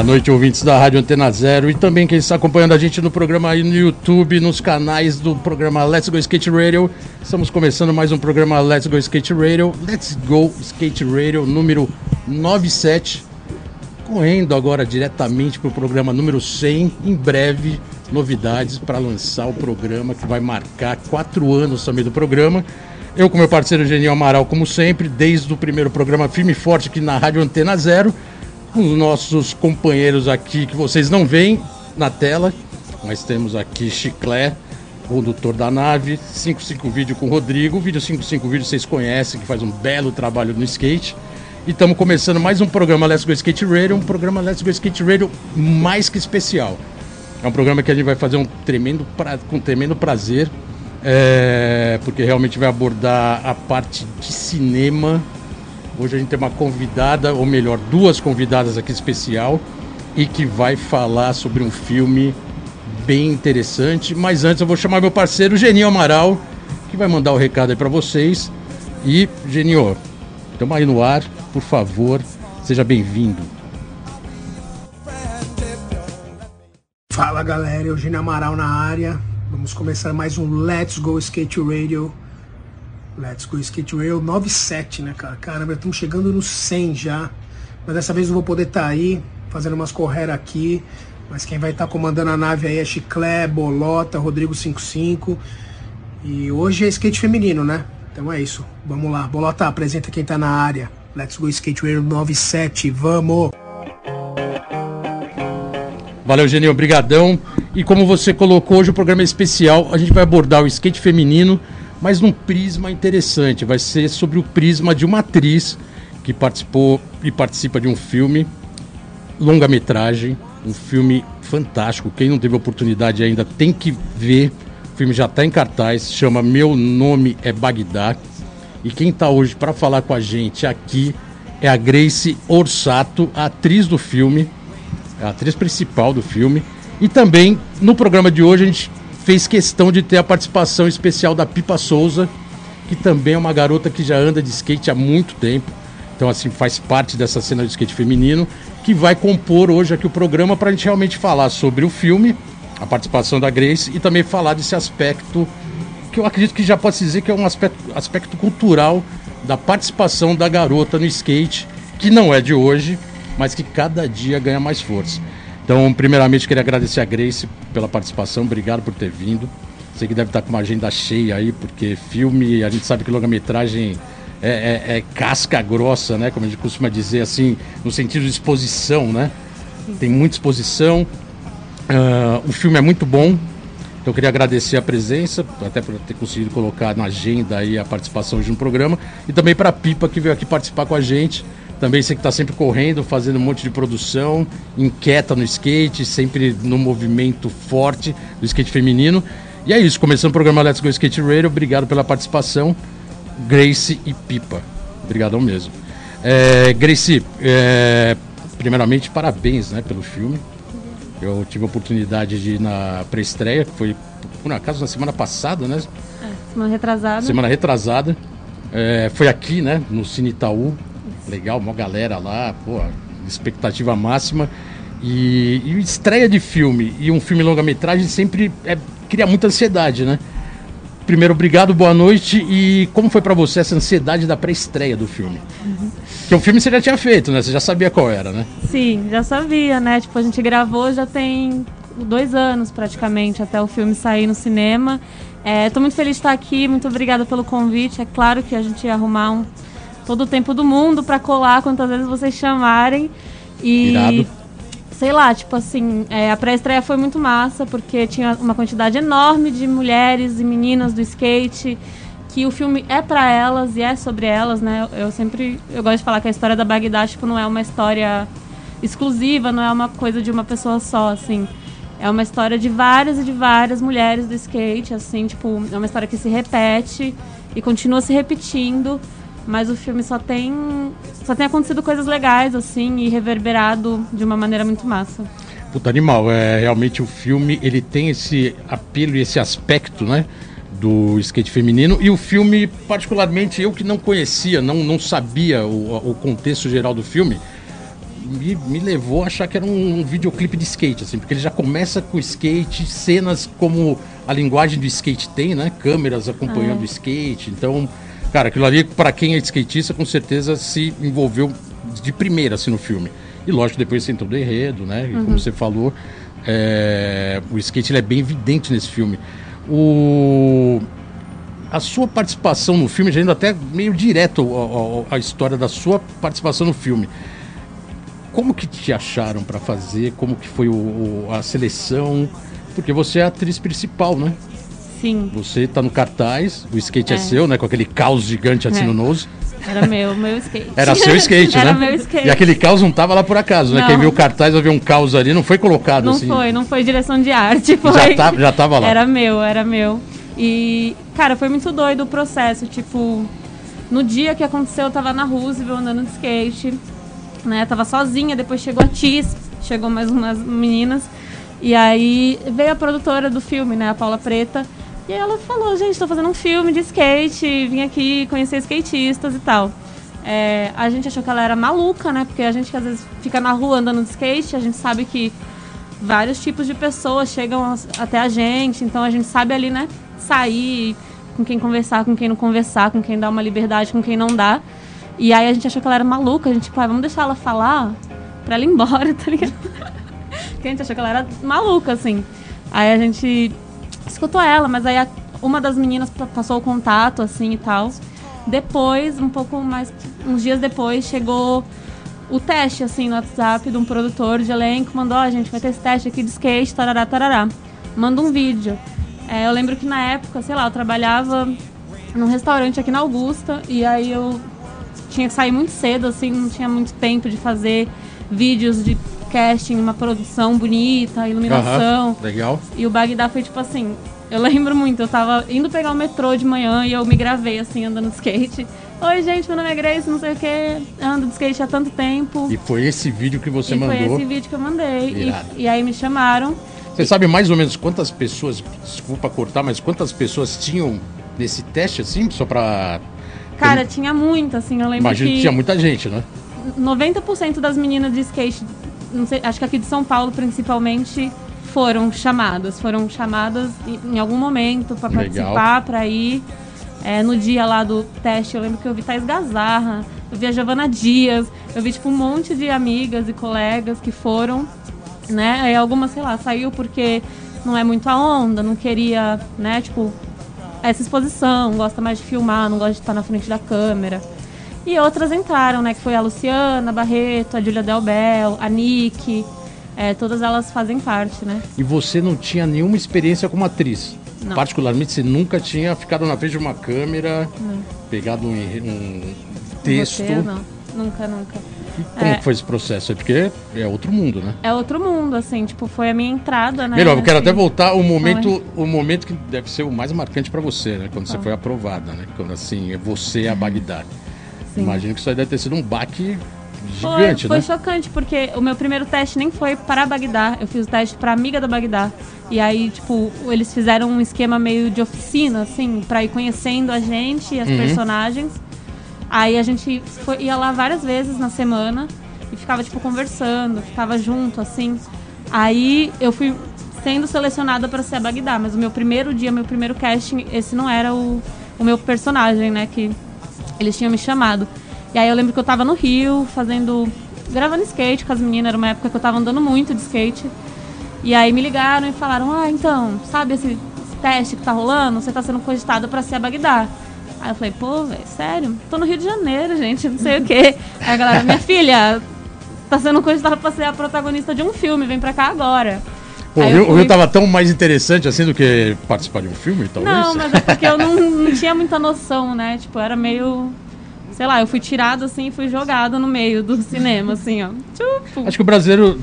Boa noite, ouvintes da Rádio Antena Zero e também quem está acompanhando a gente no programa aí no YouTube, nos canais do programa Let's Go Skate Radio. Estamos começando mais um programa Let's Go Skate Radio. Let's Go Skate Radio número 97. Correndo agora diretamente para o programa número 100. Em breve, novidades para lançar o programa que vai marcar quatro anos também do programa. Eu com meu parceiro Genial Amaral, como sempre, desde o primeiro programa Firme e Forte aqui na Rádio Antena Zero os nossos companheiros aqui que vocês não veem na tela. Nós temos aqui Chiclé, condutor da nave, 55 vídeo com o Rodrigo. O vídeo 55 vídeo vocês conhecem, que faz um belo trabalho no skate. E estamos começando mais um programa Let's Go Skate Radio, um programa Let's Go Skate Radio mais que especial. É um programa que a gente vai fazer um tremendo pra... com tremendo prazer, é... porque realmente vai abordar a parte de cinema Hoje a gente tem uma convidada, ou melhor, duas convidadas aqui especial, e que vai falar sobre um filme bem interessante. Mas antes eu vou chamar meu parceiro Geninho Amaral, que vai mandar o recado aí para vocês. E, Geninho, estamos aí no ar, por favor, seja bem-vindo. Fala galera, Eugênio Amaral na área. Vamos começar mais um Let's Go Skate Radio Let's Go Skate Rail 97, né, cara? Caramba, estamos chegando no 100 já. Mas dessa vez eu vou poder estar tá aí, fazendo umas correras aqui. Mas quem vai estar tá comandando a nave aí é Chiclé, Bolota, Rodrigo 55. E hoje é skate feminino, né? Então é isso. Vamos lá. Bolota, apresenta quem tá na área. Let's Go Skate Rail 97. Vamos! Valeu, Genil. Obrigadão. E como você colocou, hoje o programa é especial. A gente vai abordar o skate feminino mas num prisma interessante. Vai ser sobre o prisma de uma atriz que participou e participa de um filme, longa-metragem, um filme fantástico. Quem não teve oportunidade ainda tem que ver. O filme já está em cartaz, chama Meu Nome é Bagdá. E quem está hoje para falar com a gente aqui é a Grace Orsato, atriz do filme, a atriz principal do filme. E também no programa de hoje a gente fez questão de ter a participação especial da Pipa Souza, que também é uma garota que já anda de skate há muito tempo. Então, assim, faz parte dessa cena de skate feminino, que vai compor hoje aqui o programa para a gente realmente falar sobre o filme, a participação da Grace e também falar desse aspecto que eu acredito que já pode dizer que é um aspecto, aspecto cultural da participação da garota no skate, que não é de hoje, mas que cada dia ganha mais força. Então, primeiramente, queria agradecer a Grace pela participação, obrigado por ter vindo. Sei que deve estar com uma agenda cheia aí, porque filme, a gente sabe que longa-metragem é, é, é, casca grossa, né? Como a gente costuma dizer, assim, no sentido de exposição, né? Tem muita exposição. Uh, o filme é muito bom. Então, eu queria agradecer a presença, até por ter conseguido colocar na agenda aí a participação hoje no programa. E também para a Pipa, que veio aqui participar com a gente. Também você que está sempre correndo, fazendo um monte de produção, inquieta no skate, sempre no movimento forte do skate feminino. E é isso, começando o programa Let's Go Skate Radio, obrigado pela participação, Grace e Pipa. Obrigadão mesmo. É, Grace, é, primeiramente, parabéns né, pelo filme. Eu tive a oportunidade de ir na pré-estreia, que foi, por acaso, na semana passada, né? É, semana retrasada. Semana retrasada. É, foi aqui, né, no Cine Itaú, legal, uma galera lá, pô, expectativa máxima. E, e estreia de filme e um filme longa-metragem sempre é, cria muita ansiedade, né? Primeiro, obrigado, boa noite. E como foi para você essa ansiedade da pré-estreia do filme? Uhum. Que o filme você já tinha feito, né? Você já sabia qual era, né? Sim, já sabia, né? Tipo, a gente gravou já tem dois anos praticamente até o filme sair no cinema. Estou é, muito feliz de estar aqui, muito obrigada pelo convite. É claro que a gente ia arrumar um, todo o tempo do mundo para colar quantas vezes vocês chamarem. E. Irado. Sei lá, tipo assim, é, a pré-estreia foi muito massa, porque tinha uma quantidade enorme de mulheres e meninas do skate que o filme é para elas e é sobre elas, né? Eu, sempre eu gosto de falar que a história da Bagdá tipo não é uma história exclusiva, não é uma coisa de uma pessoa só, assim. É uma história de várias e de várias mulheres do skate, assim, tipo, é uma história que se repete e continua se repetindo, mas o filme só tem só tem acontecido coisas legais assim e reverberado de uma maneira muito massa. Puta animal, é realmente o filme, ele tem esse apelo e esse aspecto, né? do skate feminino e o filme, particularmente eu que não conhecia, não, não sabia o, o contexto geral do filme, me, me levou a achar que era um, um videoclipe de skate, assim, porque ele já começa com skate, cenas como a linguagem do skate tem, né? Câmeras acompanhando ah, o skate. Então, cara, aquilo ali, para quem é skatista, com certeza se envolveu de primeira assim, no filme. E lógico, depois você entrou do enredo, né? E, uhum. Como você falou, é, o skate ele é bem evidente nesse filme. O, a sua participação no filme, já indo até meio direto a história da sua participação no filme. Como que te acharam para fazer? Como que foi o, a seleção? Porque você é a atriz principal, né? Sim. Você tá no cartaz, o skate é, é seu, né? Com aquele caos gigante assim é. no nose. Era meu, meu skate. Era seu skate, Era né? meu skate. E aquele caos não tava lá por acaso, né? Quem viu o cartaz, viu um caos ali, não foi colocado não assim. Não foi, não foi direção de arte. Foi... Já, tava, já tava lá. Era meu, era meu. E, cara, foi muito doido o processo. Tipo, no dia que aconteceu, eu tava na Roosevelt andando de skate, né? Tava sozinha, depois chegou a Tis, chegou mais umas meninas. E aí veio a produtora do filme, né? A Paula Preta. E ela falou, gente, estou fazendo um filme de skate, vim aqui conhecer skatistas e tal. É, a gente achou que ela era maluca, né? Porque a gente que às vezes fica na rua andando de skate, a gente sabe que vários tipos de pessoas chegam até a gente, então a gente sabe ali, né? Sair, com quem conversar, com quem não conversar, com quem dá uma liberdade, com quem não dá. E aí a gente achou que ela era maluca, a gente, tipo, ah, vamos deixar ela falar pra ela ir embora, tá ligado? Porque a gente achou que ela era maluca, assim. Aí a gente escutou ela, mas aí a, uma das meninas passou o contato, assim, e tal. Depois, um pouco mais, uns dias depois, chegou o teste, assim, no WhatsApp de um produtor de elenco, mandou, ó, oh, gente, vai ter esse teste aqui de skate, tarará, tarará. Manda um vídeo. É, eu lembro que na época, sei lá, eu trabalhava num restaurante aqui na Augusta, e aí eu tinha que sair muito cedo, assim, não tinha muito tempo de fazer vídeos de casting, uma produção bonita, iluminação. legal. E o Bagdá foi tipo assim, eu lembro muito, eu tava indo pegar o metrô de manhã e eu me gravei assim, andando de skate. Oi, gente, meu nome é Grace, não sei o que, ando de skate há tanto tempo. E foi esse vídeo que você e mandou? Foi esse vídeo que eu mandei. E, e, aí me chamaram. Você sabe mais ou menos quantas pessoas, desculpa cortar, mas quantas pessoas tinham nesse teste assim, só pra. Cara, tinha muita, assim, eu lembro Imagino que... que tinha muita gente, né? 90% das meninas de skate sei, acho que aqui de São Paulo principalmente foram chamadas, foram chamadas em algum momento para participar, para ir. É, no dia lá do teste, eu lembro que eu vi Thais Gazarra, eu vi a Giovana Dias, eu vi tipo um monte de amigas e colegas que foram, né? Aí algumas, sei lá, saiu porque não é muito a onda, não queria, né, tipo, essa exposição, gosta mais de filmar, não gosta de estar na frente da câmera. E outras entraram, né? Que foi a Luciana Barreto, a Julia Delbel, a Nick. É, todas elas fazem parte, né? E você não tinha nenhuma experiência como atriz? Não. Particularmente, você nunca tinha ficado na frente de uma câmera, não. pegado um, um texto? Você, não, nunca, nunca. E como é. foi esse processo? É porque é outro mundo, né? É outro mundo, assim, tipo, foi a minha entrada, né? Melhor, eu quero até voltar o momento, o momento que deve ser o mais marcante para você, né? Quando você foi aprovada, né? Quando assim, é você a Bagdad. Sim. Imagino que isso aí deve ter sido um baque gigante, foi, né? Foi chocante, porque o meu primeiro teste nem foi para Bagdá, eu fiz o teste para amiga da Bagdá. E aí, tipo, eles fizeram um esquema meio de oficina, assim, para ir conhecendo a gente e as uhum. personagens. Aí a gente foi, ia lá várias vezes na semana e ficava, tipo, conversando, ficava junto, assim. Aí eu fui sendo selecionada para ser a Bagdá, mas o meu primeiro dia, meu primeiro casting, esse não era o, o meu personagem, né? Que eles tinham me chamado. E aí eu lembro que eu tava no Rio, fazendo. gravando skate com as meninas, era uma época que eu tava andando muito de skate. E aí me ligaram e falaram: Ah, então, sabe esse, esse teste que tá rolando? Você tá sendo cogitada pra ser a Bagdá. Aí eu falei: Pô, velho, sério? Tô no Rio de Janeiro, gente, não sei o quê. Aí a galera: Minha filha, tá sendo cogitada pra ser a protagonista de um filme, vem pra cá agora. Pô, o Rio, o fui- tão mais interessante assim do que participar de um filme, talvez? Não, mas é porque eu não, não tinha muita noção, né? Tipo, era meio. Sei lá, eu fui tirado assim e fui jogado no meio do cinema, assim, ó. Tipo, Acho que o brasileiro,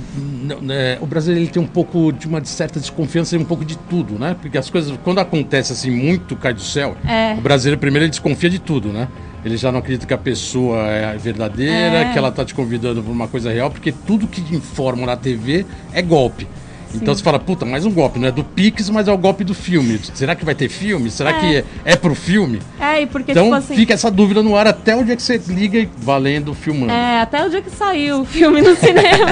né, o brasileiro ele tem um pouco de uma certa desconfiança e um pouco de tudo, né? Porque as coisas, quando acontece assim, muito cai do céu, É. o brasileiro primeiro ele desconfia de tudo, né? Ele já não acredita que a pessoa é verdadeira, É. que ela tá te convidando para uma coisa real, porque tudo que informam na TV é golpe. Então você fala, puta, mais um golpe, não é do Pix, mas é o golpe do filme. Será que vai ter filme? Será É. que é, é pro filme? é, e porque, Então tipo assim. fica essa dúvida no ar até o dia que você liga e valendo, filmando. É, até o dia que saiu o filme no cinema.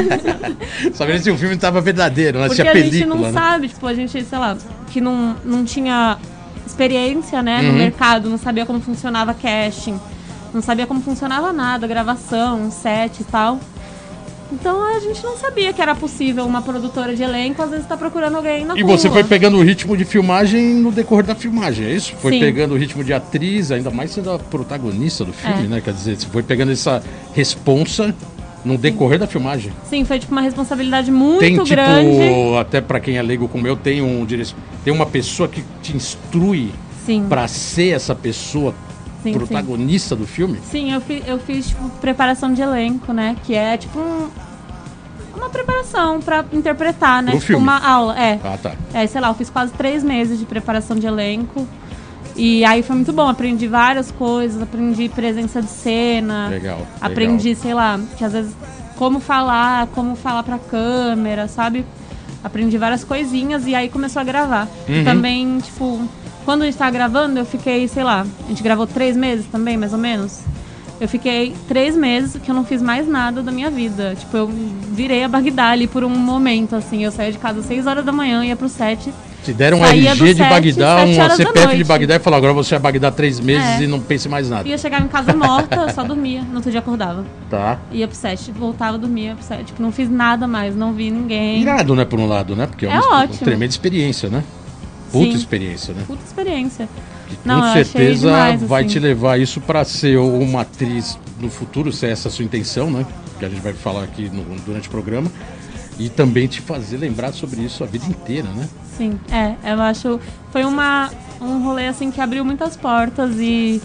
Sabendo se o filme tava verdadeiro, né? Porque tinha a gente película, não né? sabe, tipo, a gente, sei lá, que não, não tinha experiência, né, no Uhum. mercado, não sabia como funcionava casting, não sabia como funcionava nada, gravação, set e tal. Então a gente não sabia que era possível uma produtora de elenco, às vezes tá procurando alguém na E você foi pegando o ritmo de filmagem no decorrer da filmagem, é isso? Foi Sim. pegando o ritmo de atriz, ainda mais sendo a protagonista do filme, É. né? Quer dizer, você foi pegando essa responsa no decorrer da filmagem. Sim, foi tipo uma responsabilidade muito tem tipo, grande. até pra quem é leigo como eu, tem um tem uma pessoa que te instrui Sim. pra ser essa pessoa Sim, protagonista do filme? Sim, eu fiz, eu fiz tipo, preparação de elenco, né? Que é tipo um- uma preparação pra interpretar, né? Pro tipo filme. uma aula. É. Ah, tá. É, sei lá, eu fiz quase três meses de preparação de elenco. E aí foi muito bom, aprendi várias coisas, aprendi presença de cena. Legal, legal. Aprendi, sei lá, que às vezes como falar, como falar pra câmera, sabe? Aprendi várias coisinhas e aí começou a gravar. E Uhum. também, tipo, quando a gente tava gravando, eu fiquei, sei lá, a gente gravou três meses também, mais ou menos. Eu fiquei três meses que eu não fiz mais nada da minha vida. Tipo, eu virei a Bagdá ali por um momento, assim. Eu saía de casa às seis horas da manhã, ia pro set. Te deram um RG de Bagdá, um CPF de. Bagdá e falou, agora você é Bagdá três meses É. e não pense mais nada. Ia chegar em casa morta, só dormia. No outro dia acordava. Tá. Ia pro set, voltava, dormia pro set. Tipo, não fiz nada mais, não vi ninguém. Irado, né, por um lado, né? Porque é, É uma, ótimo. tremenda experiência, né? Puta Sim. experiência, né? Puta experiência. Que Não, com certeza demais, vai assim. te levar isso pra ser uma atriz no futuro, se é essa a sua intenção, né? Que a gente vai falar aqui no- durante o programa. E também te fazer lembrar sobre isso a vida inteira, né? Sim, é, eu acho. Foi uma, um rolê assim que abriu muitas portas e.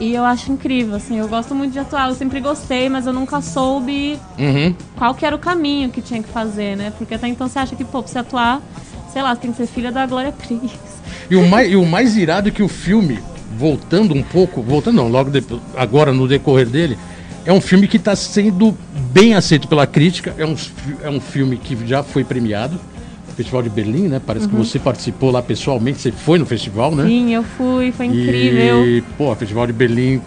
E eu acho incrível, assim, eu gosto muito de atuar, eu sempre gostei, mas eu nunca soube Uhum. qual que era o caminho que tinha que fazer, né? Porque até então você acha que, pô, pra você atuar, sei lá, você tem que ser filha da Glória Pires. E o mais, e o mais irado é que o filme, voltando um pouco, voltando não, logo depois, agora no decorrer dele, é um filme que está sendo bem aceito pela crítica. É um, é um filme que já foi premiado Festival de Berlim, né? Parece que você participou lá pessoalmente, você foi no festival, né? Uhum. Sim, eu fui, foi incrível. E, pô, o Festival de Berlim,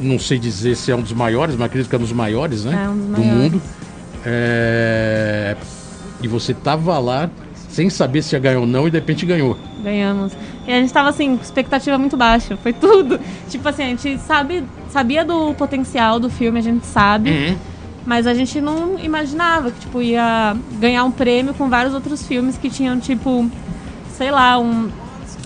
não sei dizer se é um dos maiores, mas acredito que é um dos maiores, né? É um dos do maiores. mundo. É, E você tava lá sem saber se ia ganhar ou não e de repente ganhou. Ganhamos. E a gente tava assim, com expectativa muito baixa. Foi tudo. Tipo assim, a gente sabe, sabia do potencial do filme, a gente sabe. Uhum. Mas a gente não imaginava que, tipo, ia ganhar um prêmio com vários outros filmes que tinham, tipo, sei lá, um.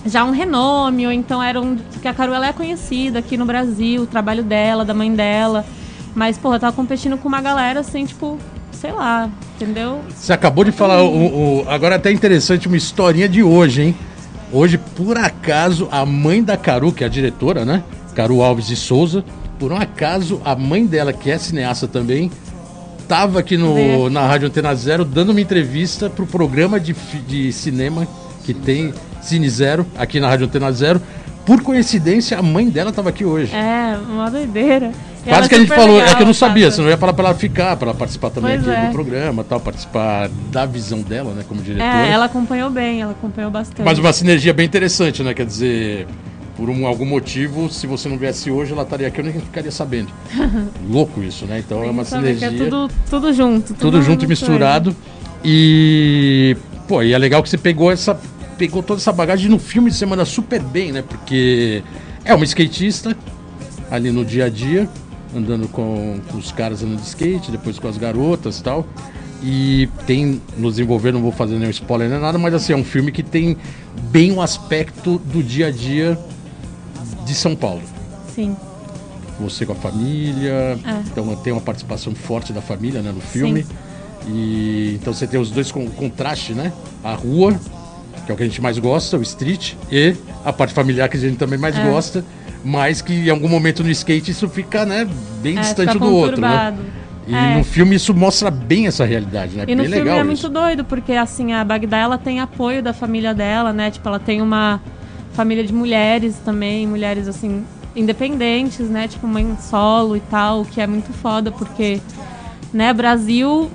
Já um renome, ou então eram. Porque a Carol ela é conhecida aqui no Brasil, o trabalho dela, da mãe dela. Mas, porra, eu tava competindo com uma galera assim, tipo, sei lá, entendeu? Você acabou de falar, o, o- agora é até interessante uma historinha de hoje, hein? Hoje, por acaso, a mãe da Caru, que é a diretora, né? Caru Alves de Souza, por um acaso, a mãe dela, que é cineasta também, tava aqui no, Vê. na Rádio Antena Zero dando uma entrevista pro programa de, de cinema que tem Cine Zero, aqui na Rádio Antena Zero. Por coincidência, a mãe dela tava aqui hoje. É, uma doideira. Quase que a gente falou, é legal, que eu não sabia, sabe? senão eu ia falar pra ela ficar, pra ela participar também Pois aqui é. do programa, tal, participar da visão dela, né, como diretora. É, ela acompanhou bem, ela acompanhou bastante. Mas uma sinergia bem interessante, né? Quer dizer, por um, algum motivo, se você não viesse hoje, ela estaria aqui, eu nem ficaria sabendo. Louco isso, né? Então é uma que sinergia. É tudo, tudo junto. tudo tudo junto e misturado. E, pô, e é legal que você pegou essa pegou toda essa bagagem no filme de semana super bem, né? Porque é uma skatista ali no dia a dia, andando com, com os caras andando de skate, depois com as garotas e tal. E tem nos envolver, não vou fazer nenhum spoiler nem nada, mas assim, é um filme que tem bem o aspecto do dia a dia de São Paulo Sim. você com a família. É. Então tem uma participação forte da família né, no filme. Sim. E então você tem os dois com contraste, né? A rua, que é o que a gente mais gosta, o street, e a parte familiar que a gente também mais É. gosta, mas que em algum momento no skate isso fica, né, bem É, distante fica do outro, né? E É. no filme isso mostra bem essa realidade, né? E no bem filme legal é isso. muito doido, porque assim, a Bagdá ela tem apoio da família dela, né? Tipo, ela tem uma família de mulheres também, mulheres assim, independentes, né? Tipo, mãe solo e tal, o que é muito foda, porque, né, Brasil,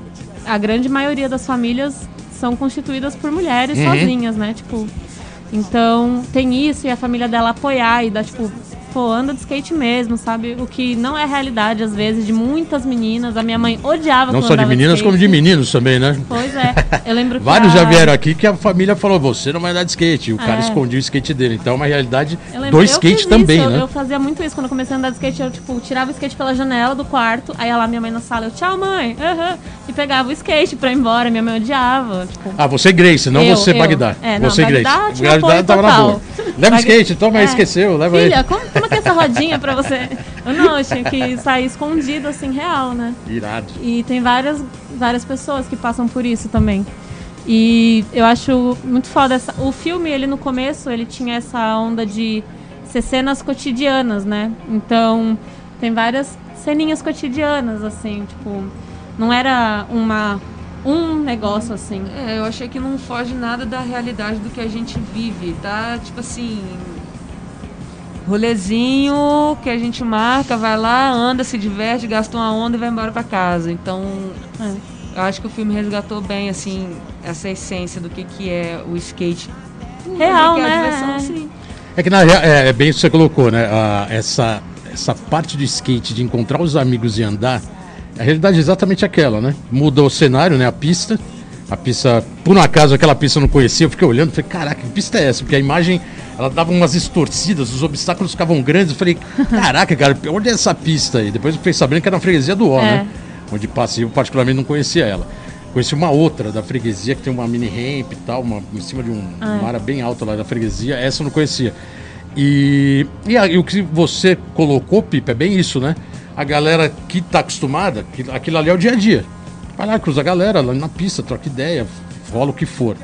a grande maioria das famílias são constituídas por mulheres Uhum. sozinhas, né? Tipo, então tem isso e a família dela apoiar e dar, tipo, pô, anda de skate mesmo, sabe? O que não é realidade, às vezes, de muitas meninas. A minha mãe odiava Não só de meninas, skate. como de meninos também, né? Pois é. Eu lembro que. Vários a- já vieram aqui que a família falou: você não vai andar de skate. E o cara É. escondia o skate dele. Então é uma realidade lembro- do skate também, isso, né? eu, eu fazia muito isso quando eu comecei a andar de skate. Eu, tipo, tirava o skate pela janela do quarto, aí lá minha mãe na sala, eu, tchau, mãe, e pegava o skate pra ir embora. Minha mãe odiava. Tipo, Ah, você Grace, não Eu, você eu. Bagdá. É, não, você Bagdá Grace. tinha apoio tava na boa. Leva o skate, toma aí, É. esqueceu, leva aí. Filha, como, como que essa rodinha pra você? Eu não, eu tinha que sair escondido, assim, real, né? Irado. E tem várias, várias pessoas que passam por isso também. E eu acho muito foda essa. O filme, ele no começo, ele tinha essa onda de ser cenas cotidianas, né? Então, tem várias ceninhas cotidianas, assim, tipo, não era uma um negócio assim. É, eu achei que não foge nada da realidade do que a gente vive, tá? Tipo assim, rolezinho que a gente marca, vai lá, anda, se diverte, gasta uma onda e vai embora pra casa. Então, É. eu acho que o filme resgatou bem, assim, essa essência do que, que é o skate. Real, que é né? diversão, É. sim. É que na real, é, é bem isso que você colocou, né? Ah, essa, essa parte do skate, de encontrar os amigos e andar, a realidade é exatamente aquela, né? Muda o cenário, né? A pista. A pista, por um acaso, aquela pista eu não conhecia, eu fiquei olhando, falei, caraca, que pista é essa? Porque a imagem, ela dava umas distorcidas, os obstáculos ficavam grandes. Eu falei, caraca, cara, onde é essa pista aí? Depois eu fiquei sabendo que era na freguesia do Ó, É. né? Onde passei, eu particularmente não conhecia ela. Conheci uma outra da freguesia que tem uma mini ramp e tal, uma, em cima de um, uma área bem alta lá da freguesia. Essa eu não conhecia. E, e, a- e o que você colocou, Pipa, é bem isso, né? A galera que tá acostumada, que, aquilo ali é o dia a dia. Vai lá, cruza a galera lá na pista, troca ideia, rola o que for.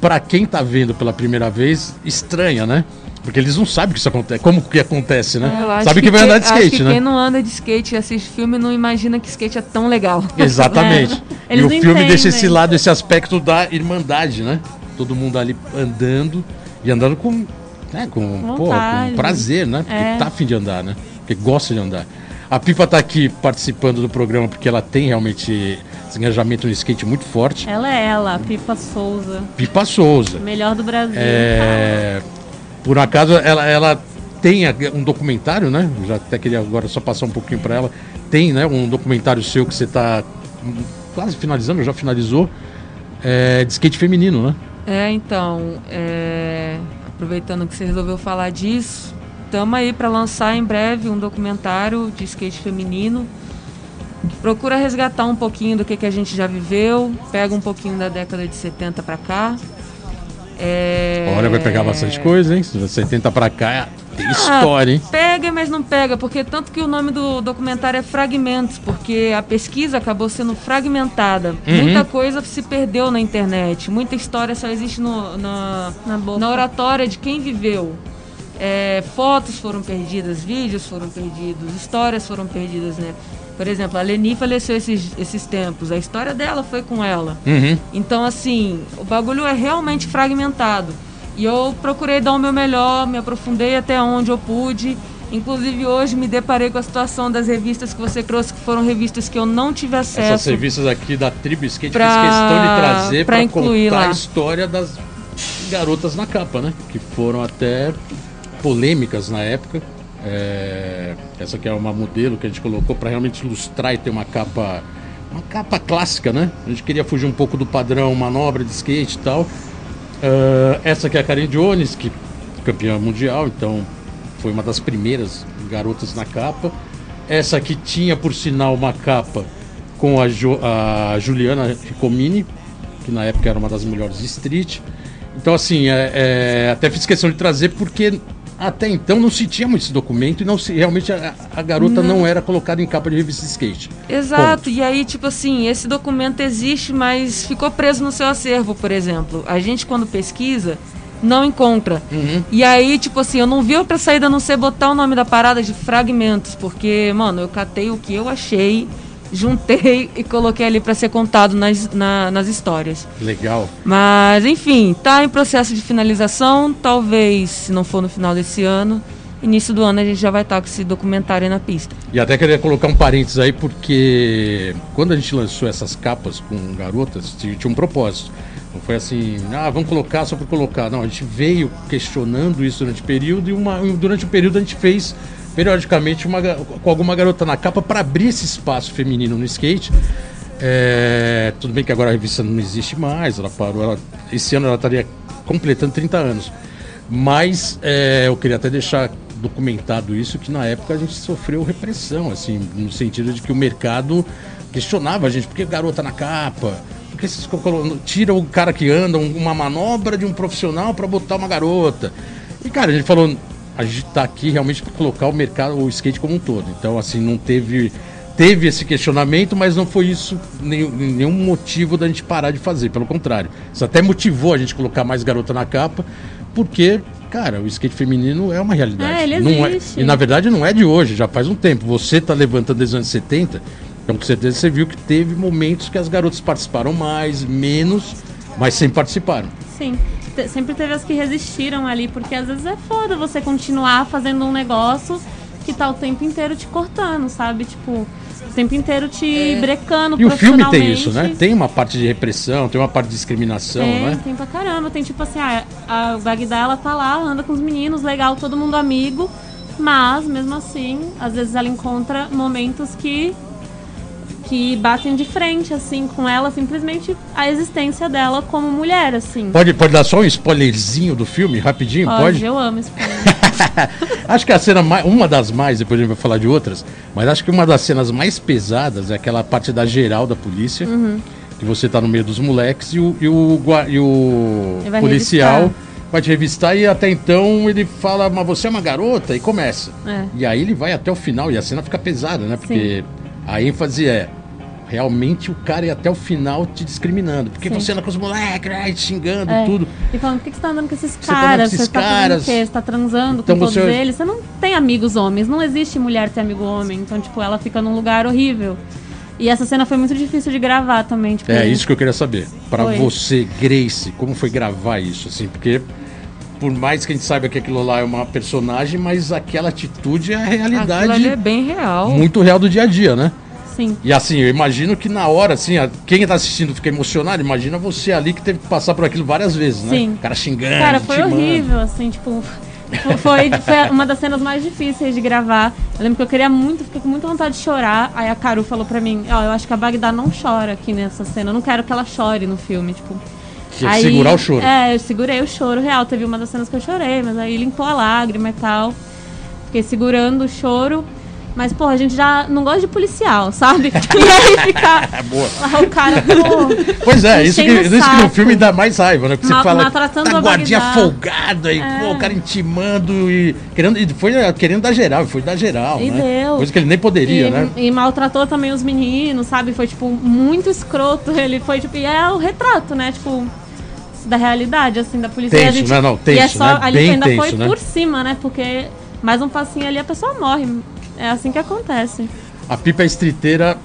Pra quem tá vendo pela primeira vez, estranha, né? Porque eles não sabem que isso acontece, como que acontece, né? Acho Sabe que, vai quem- andar de acho skate, que né? Quem não anda de skate e assiste filme não imagina que skate é tão legal. Exatamente. É. E o não filme deixa entendem. esse lado, esse aspecto da irmandade, né? Todo mundo ali andando e andando com, né, com, pô, com prazer, né? Porque É. tá afim de andar, né? Porque gosta de andar. A Pipa tá aqui participando do programa porque ela tem realmente esse engajamento no skate muito forte. Ela é ela, a Pipa Souza. Pipa Souza. Melhor do Brasil. É, por acaso ela, ela tem um documentário, né? Eu já até queria agora só passar um pouquinho para ela. Tem, né? Um documentário seu que você está quase finalizando, já finalizou, é, de skate feminino, né? É, então, é, aproveitando que você resolveu falar disso, estamos aí para lançar em breve um documentário de skate feminino que procura resgatar um pouquinho do que, que a gente já viveu, pega um pouquinho da década de 70 para cá. É, Olha, vai pegar bastante coisa, hein? Se você tenta para cá, tem Ah, história, hein? Pega, mas não pega, porque tanto que o nome do documentário é Fragmentos, porque a pesquisa acabou sendo fragmentada. Uhum. Muita coisa se perdeu na internet, muita história só existe no, na, na oratória de quem viveu. É, fotos foram perdidas, vídeos foram perdidos, histórias foram perdidas, né? Por exemplo, a Leni faleceu esses, esses tempos, a história dela foi com ela. Uhum. Então, assim, o bagulho é realmente fragmentado. E eu procurei dar o meu melhor, me aprofundei até onde eu pude. Inclusive, hoje me deparei com a situação das revistas que você trouxe, que foram revistas que eu não tive Essas acesso. revistas aqui da Tribo Skate Pra- fiz questão de trazer para contar lá. a história das garotas na capa, né? Que foram até polêmicas na época. É, essa aqui é uma modelo que a gente colocou para realmente ilustrar e ter uma capa uma capa clássica, né? A gente queria fugir um pouco do padrão manobra de skate e tal. Ah, essa aqui é a Karen Jones, que é campeã mundial, então foi uma das primeiras garotas na capa. Essa aqui tinha, por sinal, uma capa com a, Jo- a Juliana Ricomini, que na época era uma das melhores de street. Então, assim, é- é, até fiz questão de trazer porque até então não se tinha esse documento e não se, realmente a, a garota não. não. era colocada em capa de revista de skate. Exato, Ponto. e aí, tipo assim, esse documento existe, mas ficou preso no seu acervo, por exemplo. A gente, quando pesquisa, não encontra. Uhum. E aí, tipo assim, eu não vi outra saída a não ser botar o nome da parada de fragmentos, porque, mano, eu catei o que eu achei juntei e coloquei ali para ser contado nas, na, nas histórias. Legal. Mas, enfim, tá em processo de finalização. Talvez, se não for no final desse ano, início do ano a gente já vai estar tá com esse documentário aí na pista. E até queria colocar um parênteses aí, porque quando a gente lançou essas capas com garotas, tinha um propósito. Não foi assim, ah, vamos colocar só para colocar. Não, a gente veio questionando isso durante o período e uma, durante o período a gente fez periodicamente uma, com alguma garota na capa para abrir esse espaço feminino no skate. É, tudo bem que agora a revista não existe mais, ela parou. Ela, esse ano ela estaria completando 30 anos. Mas é, eu queria até deixar documentado isso, que na época a gente sofreu repressão, assim, no sentido de que o mercado questionava a gente, por que garota na capa? Por que vocês tiram o cara que anda, uma manobra de um profissional para botar uma garota? E cara, a gente falou, a gente está aqui realmente para colocar o mercado, o skate como um todo. Então, assim, não teve teve esse questionamento, mas não foi isso nenhum, nenhum motivo da gente parar de fazer. Pelo contrário, isso até motivou a gente colocar mais garota na capa, porque cara, o skate feminino é uma realidade. É, ele não É, e na verdade não é de hoje, já faz um tempo. Você está levantando desde os anos 70, então com certeza você viu que teve momentos que as garotas participaram mais, menos, mas sempre participaram. Sim te, sempre teve as que resistiram ali, porque às vezes é foda você continuar fazendo um negócio que tá o tempo inteiro te cortando, sabe? Tipo, o tempo inteiro te é. brecando E o filme tem isso, né? Tem uma parte de repressão, tem uma parte de discriminação, tem, né? Tem pra caramba. Tem tipo assim, a, a Bagdá, ela tá lá, anda com os meninos, legal, todo mundo amigo. Mas, mesmo assim, às vezes ela encontra momentos que que batem de frente, assim, com ela, simplesmente a existência dela como mulher, assim. Pode, pode dar só um spoilerzinho do filme, rapidinho? Pode? pode? Eu amo spoiler. acho que a cena mais, uma das mais, depois a gente vai falar de outras, mas acho que uma das cenas mais pesadas é aquela parte da geral da polícia, uhum. que você tá no meio dos moleques e o, e o, e o policial revistar. vai te revistar e até então ele fala, mas você é uma garota? E começa. É. E aí ele vai até o final e a cena fica pesada, né? Porque... Sim a ênfase é realmente o cara ir até o final te discriminando. Porque Sim. você anda com os moleques, né, xingando é. tudo. E falando, por que, você tá andando com esses você caras? Tá com esses você caras? tá Você tá transando então com todos você... eles? Você não tem amigos homens. Não existe mulher ter amigo homem. Então, tipo, ela fica num lugar horrível. E essa cena foi muito difícil de gravar também. Tipo, é, isso que eu queria saber. para você, Grace, como foi gravar isso? Assim, porque por mais que a gente saiba que aquilo lá é uma personagem, mas aquela atitude é a realidade. Aquilo é bem real. Muito real do dia a dia, né? Sim. E assim, eu imagino que na hora, assim, quem está assistindo fica emocionado, imagina você ali que teve que passar por aquilo várias vezes, né? Sim. O cara xingando. Cara, foi horrível, assim, tipo. Foi, foi uma das cenas mais difíceis de gravar. Eu lembro que eu queria muito, fiquei com muita vontade de chorar. Aí a Caru falou pra mim: Ó, oh, eu acho que a Bagdá não chora aqui nessa cena. Eu não quero que ela chore no filme. Tipo, tinha que segurar o choro. É, eu segurei o choro real. Teve uma das cenas que eu chorei, mas aí limpou a lágrima e tal. Fiquei segurando o choro. Mas, pô, a gente já não gosta de policial, sabe? E aí fica é boa. lá o cara, pô. Pois é, isso que, isso que no filme dá mais raiva, né? Porque você fala. Tá guardinha folgado aí, é. pô, o cara intimando e. Querendo, e foi querendo dar geral, foi dar geral. E né? deu. Coisa que ele nem poderia, e, né? E maltratou também os meninos, sabe? Foi, tipo, muito escroto. Ele foi, tipo, e é o retrato, né? Tipo da realidade, assim, da polícia. Tenso, gente, né? Não, tenso, e é só, né? Ali Bem ainda tenso, foi né? por cima, né? Porque mais um passinho ali a pessoa morre. É assim que acontece. A pipa é estriteira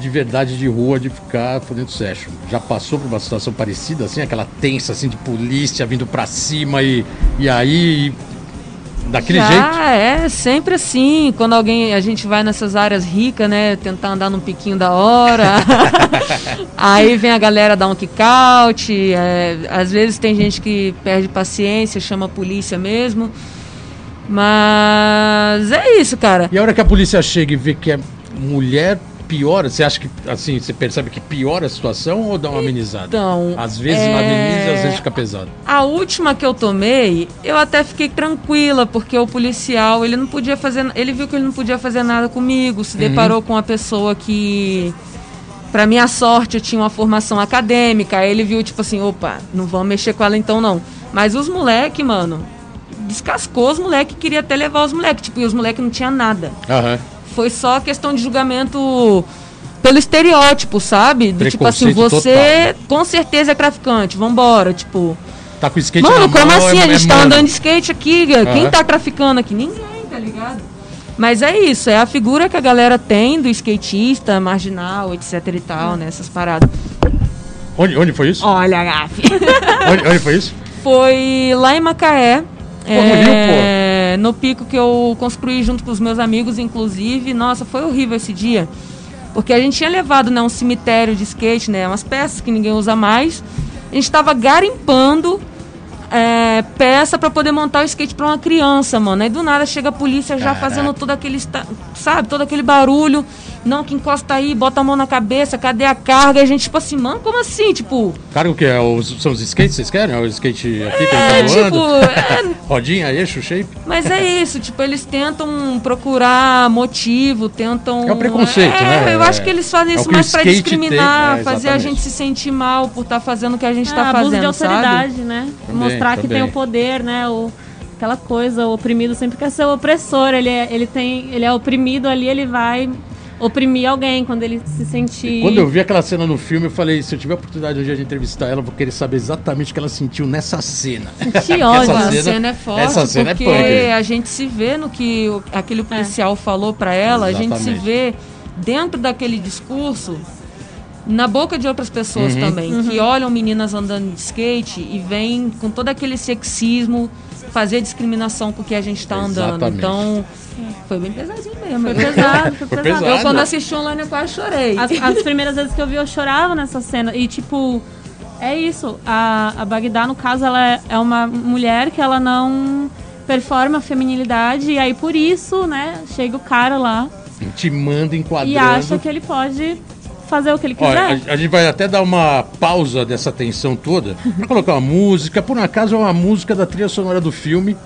de verdade de rua de ficar fazendo session. Já passou por uma situação parecida, assim, aquela tensa assim de polícia vindo para cima e, e aí daquele Já jeito? é, sempre assim. Quando alguém, a gente vai nessas áreas ricas, né, tentar andar num piquinho da hora. aí vem a galera dar um kick-out. É, às vezes tem gente que perde paciência, chama a polícia mesmo. Mas é isso, cara. E a hora que a polícia chega e vê que é mulher piora, você acha que assim, você percebe que piora a situação ou dá uma amenizada? Então, às vezes é... ameniza, às vezes fica pesado. A última que eu tomei, eu até fiquei tranquila, porque o policial, ele não podia fazer, ele viu que ele não podia fazer nada comigo, se uhum. deparou com uma pessoa que para minha sorte eu tinha uma formação acadêmica, aí ele viu tipo assim, opa, não vamos mexer com ela então não. Mas os moleque, mano, descascou os moleques, queria até levar os moleques. Tipo, e os moleques não tinha nada. Aham. Foi só questão de julgamento pelo estereótipo, sabe? Do tipo assim, você com certeza é traficante, vambora. Tipo, Tá com o skate mano, como mão, assim? é- a gente é tá mano. andando de skate aqui, quem Aham. tá traficando aqui? Ninguém, tá ligado? Mas é isso, é a figura que a galera tem do skatista, marginal, etc e tal, né? Essas paradas. Onde, onde foi isso? Olha, gafe. Onde, onde foi isso? Foi lá em Macaé. Pô, no Rio, é, no pico que eu construí junto com os meus amigos, inclusive. Nossa, foi horrível esse dia. Porque a gente tinha levado né, um cemitério de skate, né? Umas peças que ninguém usa mais. A gente tava garimpando é, peça para poder montar o skate para uma criança, mano. Aí do nada chega a polícia já Caraca. fazendo todo aquele, sabe, todo aquele barulho. Não, que encosta aí, bota a mão na cabeça, cadê a carga? E a gente, tipo assim, mano, como assim? Tipo, Cara, o que? É os, são os skates, vocês querem? É o skate aqui que é, ele tá tipo, é, Rodinha, eixo, shape? Mas é isso, tipo, eles tentam procurar motivo, tentam. É o preconceito, É, né? Eu acho que eles fazem É isso que mais pra discriminar, tem, é, fazer a gente se sentir mal por estar fazendo o que a gente É, tá abuso fazendo, de autoridade, sabe? né? Também, Mostrar que também. tem o poder, né? O, aquela coisa, o oprimido sempre quer ser o opressor. Ele é, ele tem, ele é oprimido ali, ele vai oprimir alguém quando ele se sentir. Quando eu vi aquela cena no filme, eu falei, se eu tiver a oportunidade dia de entrevistar ela, eu vou querer saber exatamente o que ela sentiu nessa cena. sentir ódio. Essa a cena- cena, é forte, essa cena é porque punk. a gente se vê no que o- aquele policial falou pra ela, a gente se Exatamente. vê dentro daquele discurso na boca de outras pessoas Uhum. também, que olham meninas andando de skate e vêm com todo aquele sexismo fazer discriminação com o que a gente tá andando. Então, foi bem pesadinho mesmo. Foi pesado, foi Foi pesado. pesado. Eu, quando assisti online, eu quase chorei. As, as primeiras vezes que eu vi, eu chorava nessa cena. E, tipo, é isso. A, a Bagdá, no caso, ela é, é uma mulher que ela não performa a feminilidade. E aí, por isso, né, chega o cara lá Te manda enquadrando. e acha que ele pode fazer o que ele quiser. Olha, a, a gente vai até dar uma pausa dessa tensão toda pra colocar uma música. Por um acaso é uma música da trilha sonora do filme.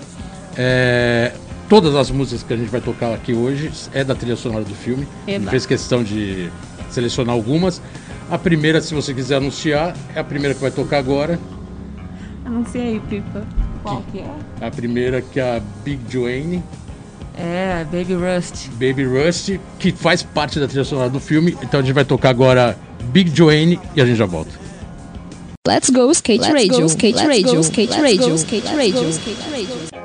É, todas as músicas que a gente vai tocar aqui hoje é da trilha sonora do filme. Eba. fez questão de selecionar algumas. A primeira, se você quiser anunciar, é a primeira que vai tocar agora. Anuncia aí, Pipa. Qual que é? A primeira que é a Big Joanne, É, Baby Rust. Baby Rust, que faz parte da trilha sonora do filme. Então a gente vai tocar agora Big Joanne e a gente já volta. Let's go skate Let's radio, go, skate let's radio, go, skate let's radio, go, skate let's radio, go, skate radio.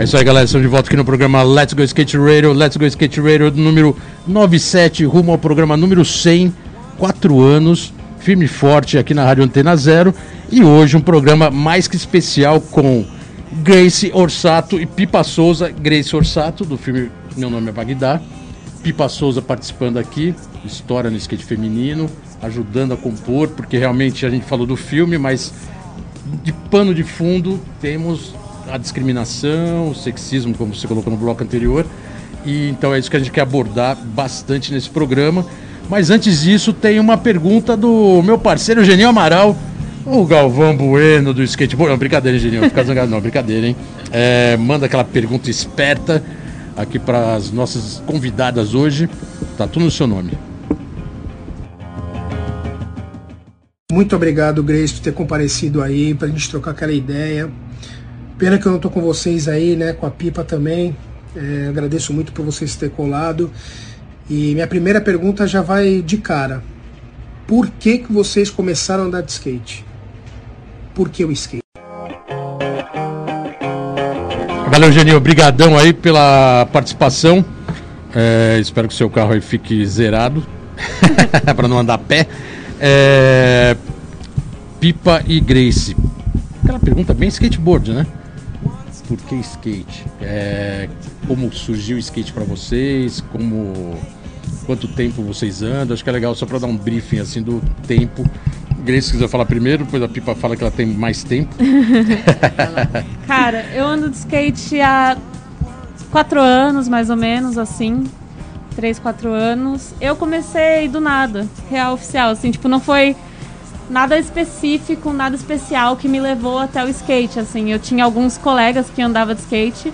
É isso aí, galera. Estamos de volta aqui no programa Let's Go Skate Radio. Let's Go Skate Radio número 97, rumo ao programa número 100. Quatro anos, firme e forte aqui na Rádio Antena Zero. E hoje um programa mais que especial com Grace Orsato e Pipa Souza. Grace Orsato, do filme Meu Nome é Bagdá. Pipa Souza participando aqui, história no skate feminino, ajudando a compor, porque realmente a gente falou do filme, mas de pano de fundo temos a discriminação, o sexismo, como você colocou no bloco anterior. E então é isso que a gente quer abordar bastante nesse programa. Mas antes disso, tem uma pergunta do meu parceiro Genil Amaral, o Galvão Bueno do skateboard. Não, brincadeira, Genil, fica zangado, não, brincadeira, hein? É, manda aquela pergunta esperta aqui para as nossas convidadas hoje. Tá tudo no seu nome. Muito obrigado, Grace, por ter comparecido aí, pra gente trocar aquela ideia. Pena que eu não tô com vocês aí, né? Com a Pipa também. É, agradeço muito por vocês terem colado. E minha primeira pergunta já vai de cara. Por que, que vocês começaram a andar de skate? Por que o skate? Valeu, Genil. Obrigadão aí pela participação. É, espero que o seu carro aí fique zerado para não andar a pé. É, Pipa e Grace. Aquela pergunta bem skateboard, né? Por que skate? É, como surgiu o skate para vocês? Como quanto tempo vocês andam? Acho que é legal só para dar um briefing assim do tempo. Grace se quiser falar primeiro, depois a Pipa fala que ela tem mais tempo. Cara, eu ando de skate há quatro anos, mais ou menos, assim. Três, quatro anos. Eu comecei do nada, real oficial, assim, tipo, não foi nada específico, nada especial que me levou até o skate, assim. Eu tinha alguns colegas que andavam de skate.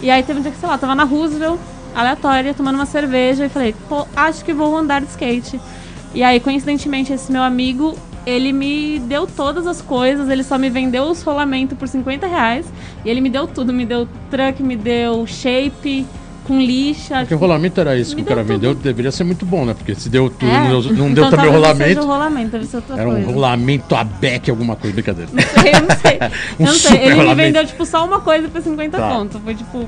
E aí teve um dia que, sei lá, tava na Roosevelt, aleatória, tomando uma cerveja e falei, pô, acho que vou andar de skate. E aí, coincidentemente, esse meu amigo, ele me deu todas as coisas, ele só me vendeu os rolamentos por 50 reais. E ele me deu tudo, me deu truck, me deu shape, com lixa. Porque o rolamento era isso que Me o cara deu vendeu, tudo. deveria ser muito bom, né? Porque se deu tudo, É. não deu, não deu Então, também o rolamento. rolamento, Era um coisa. rolamento a beck, alguma coisa, brincadeira. Não sei, eu não sei. Um eu não sei. Ele me rolamento. vendeu, tipo, só uma coisa por 50 Tá. conto. Foi tipo.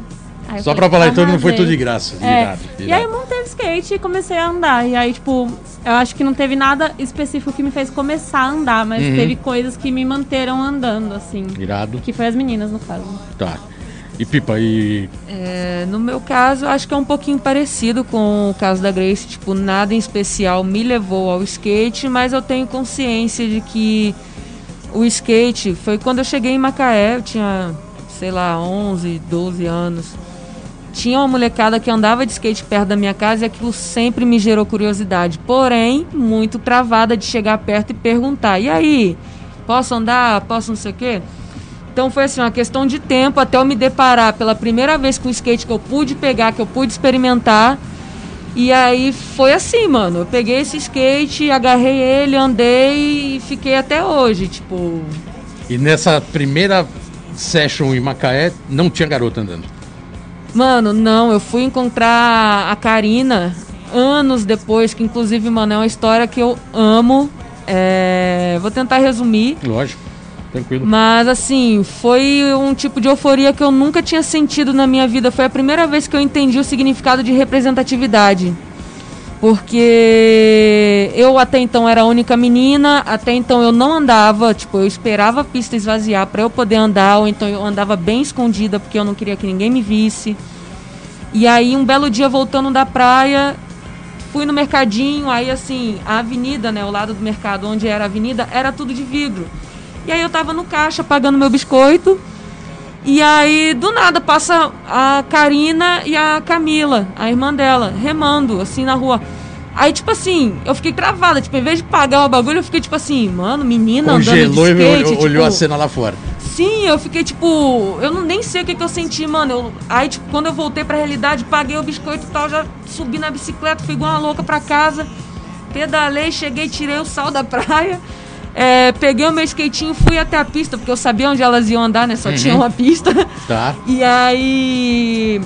Aí Só pra falar então que não foi tudo de graça. É. Irado, E irado. aí eu montei o skate e comecei a andar. E aí, tipo, eu acho que não teve nada específico que me fez começar a andar, mas Uhum. teve coisas que me manteram andando, assim. Irado, Que foi as meninas, no caso. tá. E Pipa, e É, no meu caso, acho que é um pouquinho parecido com o caso da Grace. Tipo, nada em especial me levou ao skate, mas eu tenho consciência de que o skate foi quando eu cheguei em Macaé, eu tinha, sei lá, 11, 12 anos. Tinha uma molecada que andava de skate perto da minha casa e aquilo sempre me gerou curiosidade. Porém, muito travada de chegar perto e perguntar: e aí? Posso andar? Posso não sei o quê? Então foi assim, uma questão de tempo até eu me deparar pela primeira vez com o skate que eu pude pegar, que eu pude experimentar. E aí foi assim, mano. Eu peguei esse skate, agarrei ele, andei e fiquei até hoje, tipo. E nessa primeira session em Macaé, não tinha garota andando. Mano, não, eu fui encontrar a Karina anos depois, que inclusive, mano, é uma história que eu amo. É, Vou tentar resumir. Lógico, tranquilo. Mas assim, foi um tipo de euforia que eu nunca tinha sentido na minha vida. Foi a primeira vez que eu entendi o significado de representatividade. Porque eu até então era a única menina, até então eu não andava, tipo, eu esperava a pista esvaziar para eu poder andar, ou então eu andava bem escondida porque eu não queria que ninguém me visse. E aí um belo dia voltando da praia, fui no mercadinho, aí assim, a avenida, né, o lado do mercado onde era a avenida, era tudo de vidro. E aí eu tava no caixa pagando meu biscoito. E aí, do nada, passa a Karina e a Camila, a irmã dela, remando, assim, na rua. Aí, tipo assim, eu fiquei travada. Tipo, em vez de pagar o bagulho, eu fiquei, tipo assim, mano, menina Congelou andando de e skate. olhou, olhou tipo, a cena lá fora. Sim, eu fiquei tipo. Eu não nem sei o que, que eu senti, mano. Eu- aí, tipo, quando eu voltei pra realidade, paguei o biscoito e tal, já subi na bicicleta, fui igual uma louca pra casa. Pedalei, cheguei, tirei o sal da praia. É, peguei o meu skatinho, fui até a pista, porque eu sabia onde elas iam andar, né? Só tinha uma pista. Tá. E aí.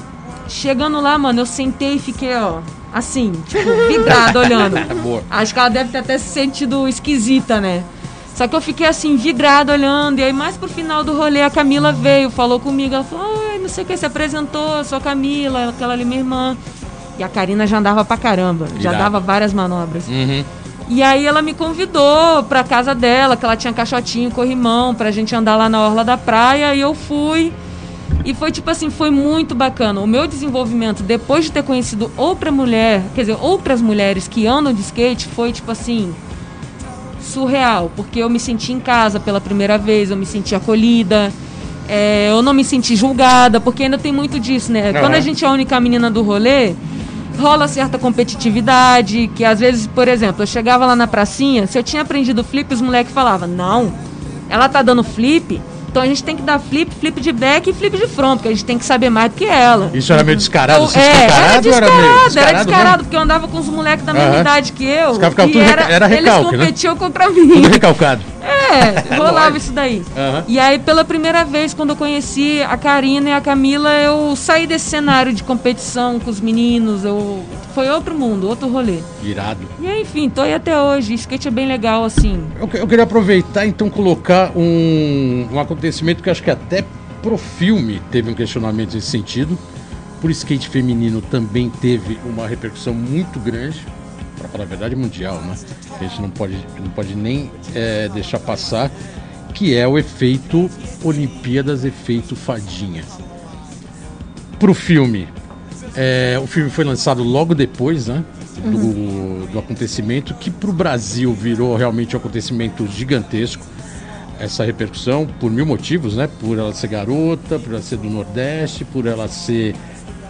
Chegando lá, mano, eu sentei e fiquei, ó, assim, tipo, vidrada olhando. Boa. Acho que ela deve ter até se sentido esquisita, né? Só que eu fiquei assim, vidrada olhando. E aí, mais pro final do rolê, a Camila veio, falou comigo. Ela falou: Ai, não sei o que, se apresentou, sou a Camila, aquela ali minha irmã. E a Karina já andava pra caramba, já dava várias manobras. Uhum. E aí ela me convidou pra casa dela, que ela tinha caixotinho, corrimão, pra gente andar lá na orla da praia, e eu fui. E foi tipo assim, foi muito bacana. O meu desenvolvimento, depois de ter conhecido outra mulher, quer dizer, outras mulheres que andam de skate, foi tipo assim, surreal, porque eu me senti em casa pela primeira vez, eu me senti acolhida, é, eu não me senti julgada, porque ainda tem muito disso, né? Quando a gente é a única menina do rolê, rola certa competitividade, que às vezes, por exemplo, eu chegava lá na pracinha, se eu tinha aprendido flip, os moleques falavam, não, ela tá dando flip, então a gente tem que dar flip, flip de back e flip de front, porque a gente tem que saber mais do que ela. Isso era meio descarado? Você é, era escancarado ou descarado, era meio era descarado? descarado, mesmo? porque eu andava com os moleques da mesma Aham. idade que eu. Os caras ficavam tudo era recalque, Eles né? competiam contra mim. Tudo recalcado. É, rolava Lógico. isso daí. Aham. E aí, pela primeira vez, quando eu conheci a Karina e a Camila, eu saí desse cenário de competição com os meninos. Eu... Foi outro mundo, outro rolê. Irado. E aí, enfim, tô aí até hoje. Skate é bem legal, assim. Eu, eu queria aproveitar então colocar um, um acontecimento que eu acho que até pro filme teve um questionamento nesse sentido. Por skate feminino também teve uma repercussão muito grande, para falar a verdade, mundial, né? A gente não pode, não pode nem é, deixar passar, que é o efeito Olimpíadas, efeito fadinha. Pro filme, é, o filme foi lançado logo depois, né? Do, do acontecimento, que para o Brasil virou realmente um acontecimento gigantesco. Essa repercussão, por mil motivos, né? Por ela ser garota, por ela ser do Nordeste, por ela ser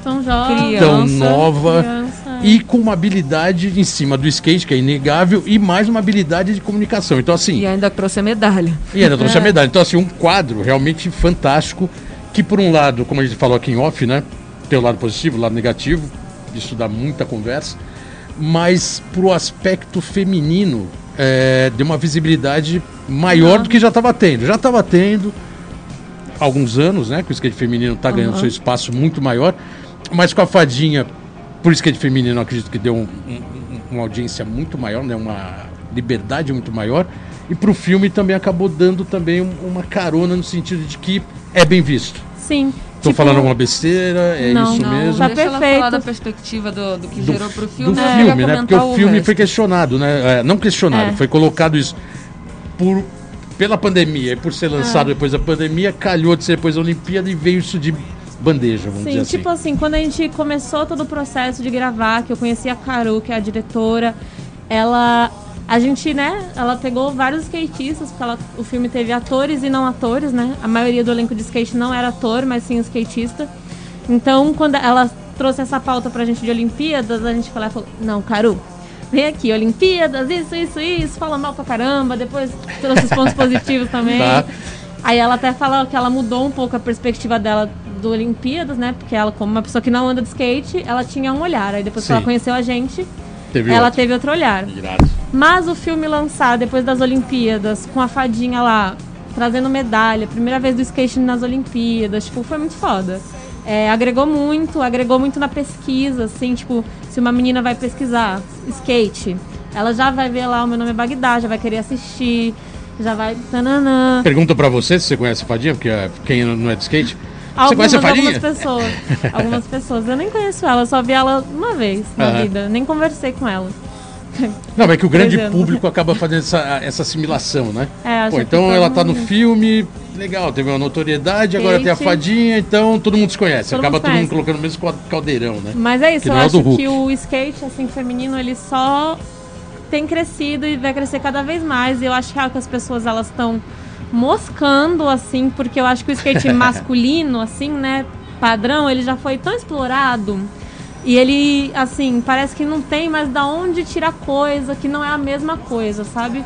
Tão jovem. tão nova criança. e com uma habilidade em cima do skate, que é inegável, e mais uma habilidade de comunicação. Então, assim, E ainda trouxe a medalha. e ainda trouxe a É. medalha. Então, assim, um quadro realmente fantástico, que por um lado, como a gente falou aqui em off, né? tem o lado positivo, o lado negativo, isso dá muita conversa, mas pro aspecto feminino, é, deu uma visibilidade maior do que já estava tendo. Já estava tendo alguns anos, né? Que o skate feminino está ganhando Uhum. seu espaço muito maior, mas com a fadinha, por skate feminino, eu acredito que deu um- um- uma audiência muito maior, né? Uma liberdade muito maior. E pro filme também acabou dando também um- uma carona no sentido de que é bem visto. Sim. Tô Tipo, falando alguma besteira, é Não, isso Não, mesmo. Tá deixa ela perfeito. falar da perspectiva do, do que do, gerou pro do filme. É, ela filme, né? Porque o filme resto. foi questionado, né? É, não questionado, É. foi colocado isso por, pela pandemia e por ser lançado depois da pandemia, calhou de ser depois da Olimpíada e veio isso de bandeja, vamos Sim, dizer assim. tipo assim, quando a gente começou todo o processo de gravar, que eu conheci a Caru, que é a diretora, ela. A gente, né, ela pegou vários skatistas, porque ela- o filme teve atores e não atores, né? A maioria do elenco de skate não era ator, mas sim skatista. Então, quando ela trouxe essa pauta pra gente de Olimpíadas, a gente falou, falou não, Caru, vem aqui, Olimpíadas, isso, isso, isso, fala mal pra caramba, depois trouxe os pontos positivos também. Tá. Aí ela até fala que ela mudou um pouco a perspectiva dela do Olimpíadas, né? Porque ela, como uma pessoa que não anda de skate, ela tinha um olhar. Aí depois Sim. que ela conheceu a gente, Teve ela outro. teve outro olhar. Irado. Mas o filme lançar depois das Olimpíadas, com a fadinha lá, trazendo medalha, primeira vez do skate nas Olimpíadas, tipo, foi muito foda. É, agregou muito, agregou muito na pesquisa, assim, tipo, se uma menina vai pesquisar skate, ela já vai ver lá o meu nome é Bagdá, já vai querer assistir, já vai. Tananã. Pergunta pra você se você conhece a Fadinha, porque é, quem não é de skate. Você Algumas, conhece a algumas pessoas. algumas pessoas. Eu nem conheço ela, só vi ela uma vez na Aham. vida. Nem conversei com ela. Não, é que o grande público acaba fazendo essa, essa assimilação, né? É, acho Pô, então ela tá no mundo- filme, legal, teve uma notoriedade, agora tem a fadinha, então todo mundo se conhece. Todo acaba mundo todo mundo colocando no mesmo cal- caldeirão, né? Mas é isso, Que eu é o acho que o skate, assim, feminino, ele só tem crescido e vai crescer cada vez mais. E eu acho que que as pessoas, elas estão moscando, assim, porque eu acho que o skate masculino, assim, né, padrão, ele já foi tão explorado. E ele, assim, parece que não tem mais da onde tirar coisa, que não é a mesma coisa, sabe?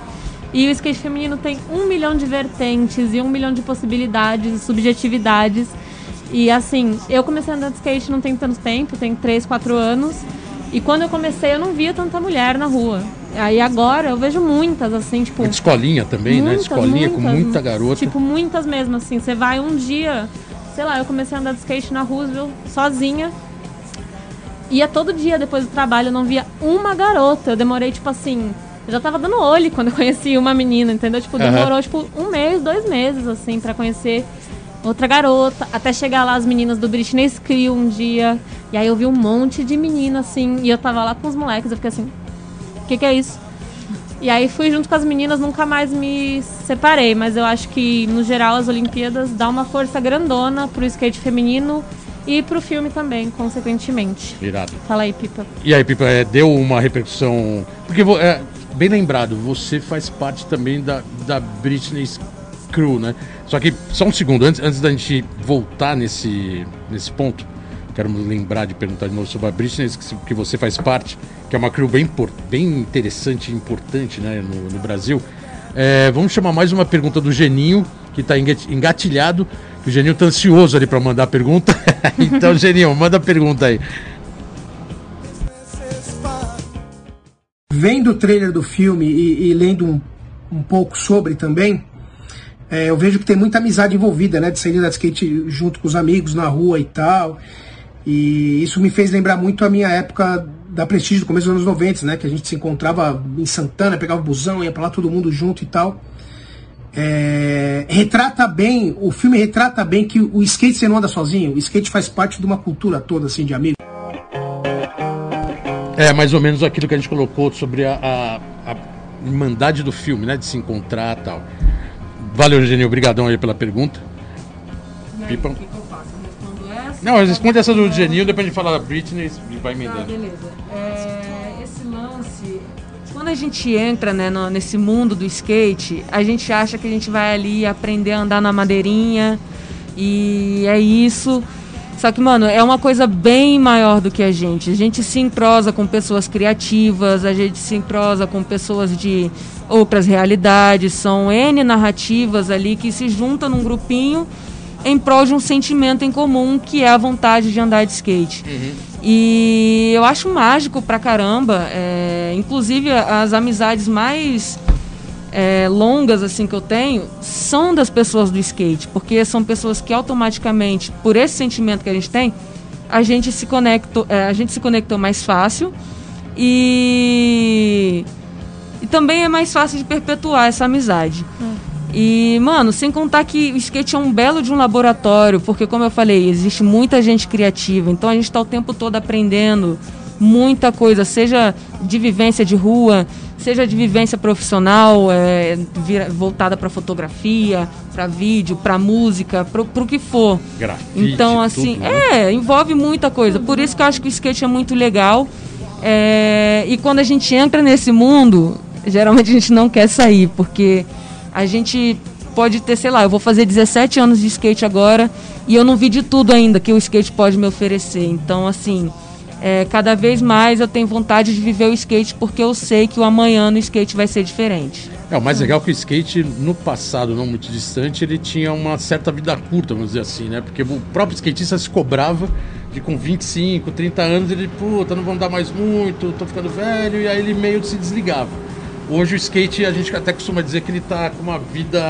E o skate feminino tem um milhão de vertentes e um milhão de possibilidades e subjetividades. E assim, eu comecei a andar de skate não tem tanto tempo, tem 3, 4 anos. E quando eu comecei, eu não via tanta mulher na rua. Aí agora eu vejo muitas, assim, tipo. Muita escolinha também, né? muitas, Escolinha com muitas, muita garota. Tipo, muitas mesmo, assim. Você vai um dia, sei lá, eu comecei a andar de skate na Roosevelt sozinha. Ia todo dia depois do trabalho, eu não via uma garota. Eu demorei, tipo assim. Eu já tava dando olho quando eu conheci uma menina, entendeu? Tipo, demorou, tipo, um mês, dois meses, assim, pra conhecer outra garota. Até chegar lá as meninas do Britney Screw um dia. E aí eu vi um monte de menina, assim. E eu tava lá com os moleques, eu fiquei assim. O que, que é isso? E aí fui junto com as meninas, nunca mais me separei, mas eu acho que, no geral, as Olimpíadas dá uma força grandona pro skate feminino e pro filme também, consequentemente. Irado. Fala aí, Pipa. E aí, Pipa, é, deu uma repercussão. Porque, é, bem lembrado, você faz parte também da, da Britney Crew, né? Só que, só um segundo, antes, antes da gente voltar nesse, nesse ponto, quero me lembrar de perguntar de novo sobre a Britney, que, você faz parte, que é uma crew bem, bem interessante e importante né, no, no Brasil. É, vamos chamar mais uma pergunta do Geninho, que está engatilhado, que o Geninho tá ansioso ali para mandar a pergunta. então, Geninho, manda a pergunta aí. Vendo o trailer do filme e, e lendo um, um pouco sobre também, é, eu vejo que tem muita amizade envolvida, né? De sair de skate junto com os amigos na rua e tal. E isso me fez lembrar muito a minha época da Prestígio, do começo dos anos 90, né? Que a gente se encontrava em Santana, pegava o busão, ia pra lá todo mundo junto e tal. É, retrata bem, o filme retrata bem que o skate você não anda sozinho, o skate faz parte de uma cultura toda, assim, de amigos. É, mais ou menos aquilo que a gente colocou sobre a, a, a irmandade do filme, né? De se encontrar e tal. Valeu, Eugenio. Obrigadão aí pela pergunta. Pipa. Não, responde essa do Genil, depois a gente fala da Britney e vai Tá, emendando. beleza. É, esse lance. Quando a gente entra né, no- nesse mundo do skate, a gente acha que a gente vai ali aprender a andar na madeirinha e é isso. Só que, mano, é uma coisa bem maior do que a gente. A gente se entrosa com pessoas criativas, a gente se entrosa com pessoas de outras realidades. São N narrativas ali que se juntam num grupinho em prol de um sentimento em comum que é a vontade de andar de skate. E eu acho mágico pra caramba. é, inclusive as amizades mais é, longas assim que eu tenho são das pessoas do skate, porque são pessoas que automaticamente, por esse sentimento que a gente tem, a gente se conectou, é, a gente se conectou mais fácil e e também é mais fácil de perpetuar essa amizade. E, mano, sem contar que o skate é um belo de um laboratório, porque, como eu falei, existe muita gente criativa, então a gente está o tempo todo aprendendo muita coisa, seja de vivência de rua, seja de vivência profissional, é, vira- voltada para fotografia, para vídeo, para música, para o que for. Grafite, Então, assim, tudo, né? é, envolve muita coisa. Por isso que eu acho que o skate é muito legal. É, e quando a gente entra nesse mundo, geralmente a gente não quer sair, porque a gente pode ter, sei lá, eu vou fazer 17 anos de skate agora e eu não vi de tudo ainda que o skate pode me oferecer. Então, assim, é, cada vez mais eu tenho vontade de viver o skate porque eu sei que o amanhã no skate vai ser diferente. É, o mais legal é que o skate, no passado, não muito distante, ele tinha uma certa vida curta, vamos dizer assim, né? Porque o próprio skatista se cobrava de com 25, 30 anos, ele, puta, não vão dar mais muito, tô ficando velho, e aí ele meio se desligava. Hoje o skate, a gente até costuma dizer que ele tá com uma vida,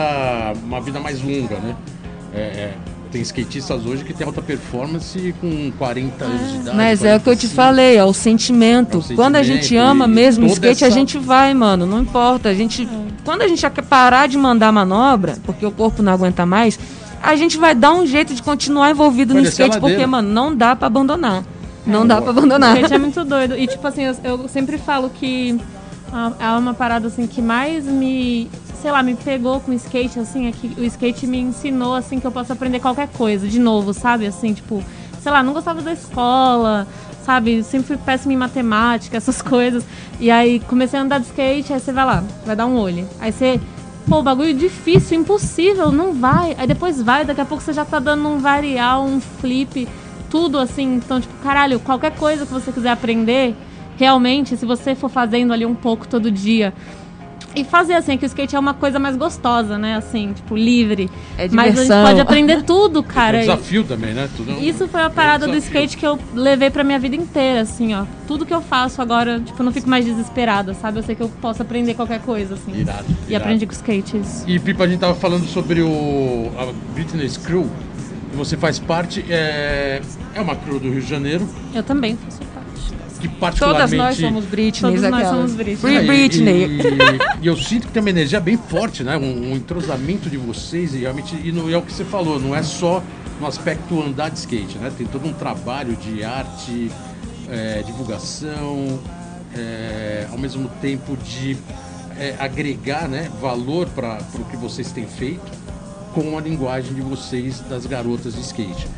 uma vida mais longa, né? É, é, tem skatistas hoje que tem alta performance com 40 anos de idade. Mas é o que eu te 45. falei, é o sentimento. É o Quando a gente sentimento ama mesmo o skate, a essa- gente vai, mano. Não importa. A gente, Quando a gente parar de mandar manobra, porque o corpo não aguenta mais, a gente vai dar um jeito de continuar envolvido no a skate, porque, mano, não dá pra abandonar. Não dá pra abandonar. O skate é muito doido. E, tipo assim, eu, eu sempre falo que é uma parada, assim, que mais me, sei lá, me pegou com o skate, assim, é que o skate me ensinou, assim, que eu posso aprender qualquer coisa, de novo, sabe? Assim, tipo, sei lá, não gostava da escola, sabe? Sempre fui péssima em matemática, essas coisas. E aí comecei a andar de skate, aí você vai lá, vai dar um olho. Aí você, pô, bagulho difícil, impossível, não vai. Aí depois vai, daqui a pouco você já tá dando um varial, um flip, tudo assim. Então, tipo, caralho, qualquer coisa que você quiser aprender, realmente, se você for fazendo ali um pouco todo dia. E fazer assim, que o skate é uma coisa mais gostosa, né? Assim, tipo, livre. É Mas a gente pode aprender tudo, É um cara. desafio também, né? Tudo é um- Isso foi a é um parada do skate que eu levei pra minha vida inteira, assim, ó. Tudo que eu faço agora, tipo, eu não fico mais desesperada, sabe? Eu sei que eu posso aprender qualquer coisa, assim. Irado, E irado. aprendi com skate isso. E Pipa, a gente tava falando sobre o a Britney Crew, você faz parte, é, é uma crew do Rio de Janeiro, Eu também faço que Todas particularmente... nós somos Britney. Todos nós somos Britney. Free É, e- Britney. E, e eu sinto que tem uma energia bem forte, né? Um, um entrosamento de vocês e realmente e não, é o que você falou, não é só no aspecto andar de skate, né? Tem todo um trabalho de arte, é, divulgação, é, ao mesmo tempo de é, agregar né, valor para o que vocês têm feito com a linguagem de vocês das garotas de skate.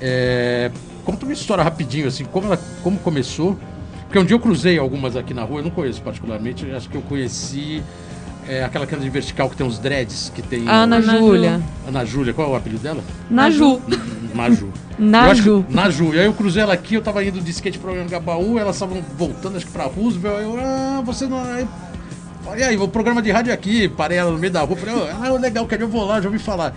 É, conta uma história rapidinho, assim, como, ela, como começou. Porque um dia eu cruzei algumas aqui na rua, eu não conheço particularmente, acho que eu conheci é, aquela cana de vertical que tem uns dreads, que tem... Ana Ana Júlia. Ana Júlia, qual é o apelido dela? Naju. Naju. Naju. Que- Naju. E aí eu cruzei ela aqui, eu tava indo de skate pra Anhangabaú, elas estavam voltando, acho que pra Roosevelt. Eu, ah, você não. Aí, falei, e aí, o programa de rádio é aqui, parei ela no meio da rua, falei, ah, legal, quero eu vou lá, já ouvi falar.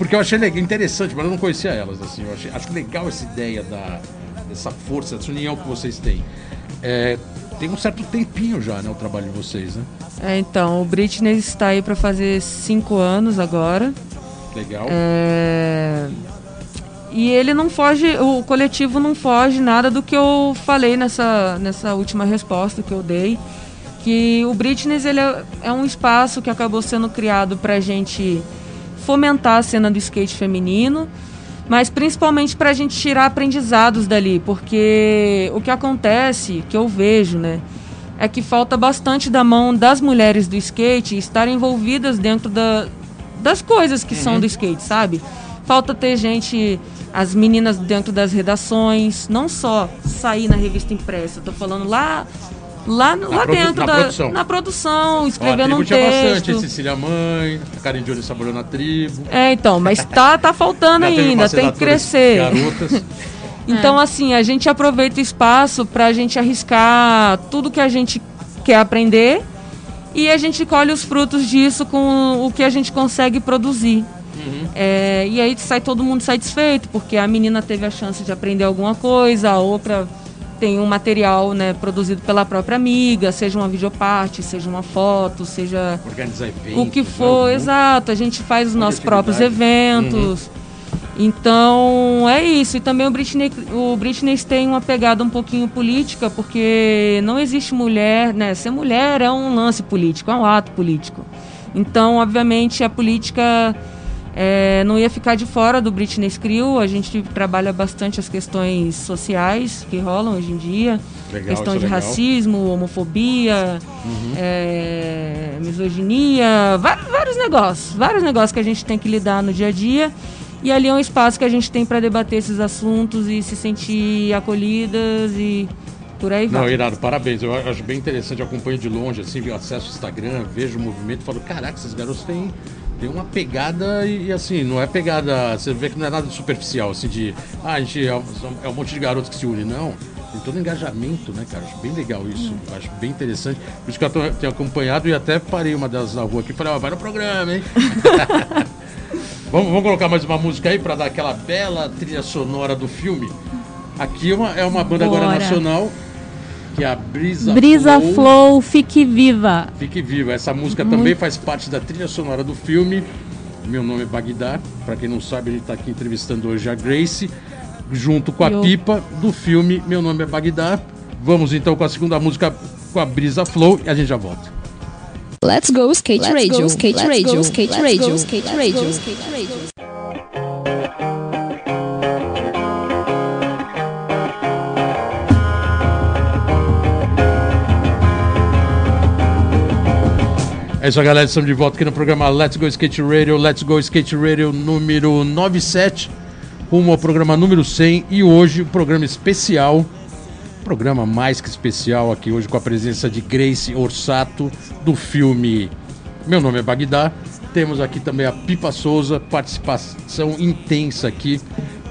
Porque eu achei legal, interessante, mas eu não conhecia elas, assim. Eu achei, acho legal essa ideia da, dessa força, dessa união que vocês têm. É, tem um certo tempinho já, né, o trabalho de vocês, né? É, então, o Britney está aí pra fazer cinco anos agora. Legal. É, E ele não foge, o coletivo não foge nada do que eu falei nessa, nessa última resposta que eu dei. Que o Britney ele é, é um espaço que acabou sendo criado pra gente fomentar a cena do skate feminino, mas principalmente pra gente tirar aprendizados dali, porque o que acontece, que eu vejo, né, é que falta bastante da mão das mulheres do skate estarem envolvidas dentro da, das coisas que são do skate, sabe? Falta ter gente, as meninas dentro das redações, não só sair na revista impressa, eu tô falando lá lá, lá produ- dentro na da produção. na produção, a escrevendo tribo um tinha bastante, texto. Cecília Mãe, a Karen Jones trabalhou na tribo. É, então, mas tá tá faltando ainda, tem que crescer. Garotas. Então, assim, a gente aproveita o espaço pra gente arriscar tudo que a gente quer aprender e a gente colhe os frutos disso com o que a gente consegue produzir. É, e aí sai todo mundo satisfeito, porque a menina teve a chance de aprender alguma coisa, a outra tem um material né, produzido pela própria amiga, seja uma videoparte, seja uma foto, seja Organizar eventos. o que né, for, um- exato. A gente faz os nossos próprios eventos. Então é isso. E também o Britney, o Britney tem uma pegada um pouquinho política, porque não existe mulher, né? Ser mulher é um lance político, é um ato político. Então, obviamente, a política é, não ia ficar de fora do Britney Crew. A gente trabalha bastante as questões sociais que rolam hoje em dia. Legal, questão de é legal. racismo, homofobia, é, misoginia, vários, vários negócios. Vários negócios que a gente tem que lidar no dia a dia. E ali é um espaço que a gente tem para debater esses assuntos e se sentir acolhidas e por aí Não, vai. irado, parabéns. Eu acho bem interessante, eu acompanho de longe, assim, acesso o Instagram, vejo o movimento e falo, caraca, esses garotos têm, têm uma pegada e, assim, não é pegada. Você vê que não é nada superficial, assim, de ah, a gente é um, é um monte de garotos que se unem, não. Tem todo engajamento, né, cara? Acho bem legal isso. Acho bem interessante. Por isso que eu tô- tenho acompanhado e até parei uma delas na rua aqui e falei, ó, vai no programa, hein? vamos, vamos colocar mais uma música aí pra dar aquela bela trilha sonora do filme. Aqui é uma, é uma banda agora Bora. nacional, que é a Brisa, Brisa Flow. Flow, fique viva. Fique Viva. Essa música também faz parte da trilha sonora do filme. Meu nome é Bagdá. Pra quem não sabe, a gente tá aqui entrevistando hoje a Grace, junto com a Eu. Pipa do filme Meu nome é Bagdá. Vamos então com a segunda música com a Brisa Flow e a gente já volta. Let's go skate Let's radio, go, skate let's radio, go, skate let's radio, go, skate let's radio, go, skate radio. Isso galera. Estamos de volta aqui no programa Let's Go Skate Radio. Let's Go Skate Radio número 97, rumo ao programa número 100. E hoje, o programa especial, programa mais que especial aqui hoje com a presença de Grace Orsato, do filme Meu Nome é Bagdá. Temos aqui também a Pipa Souza, participação intensa aqui,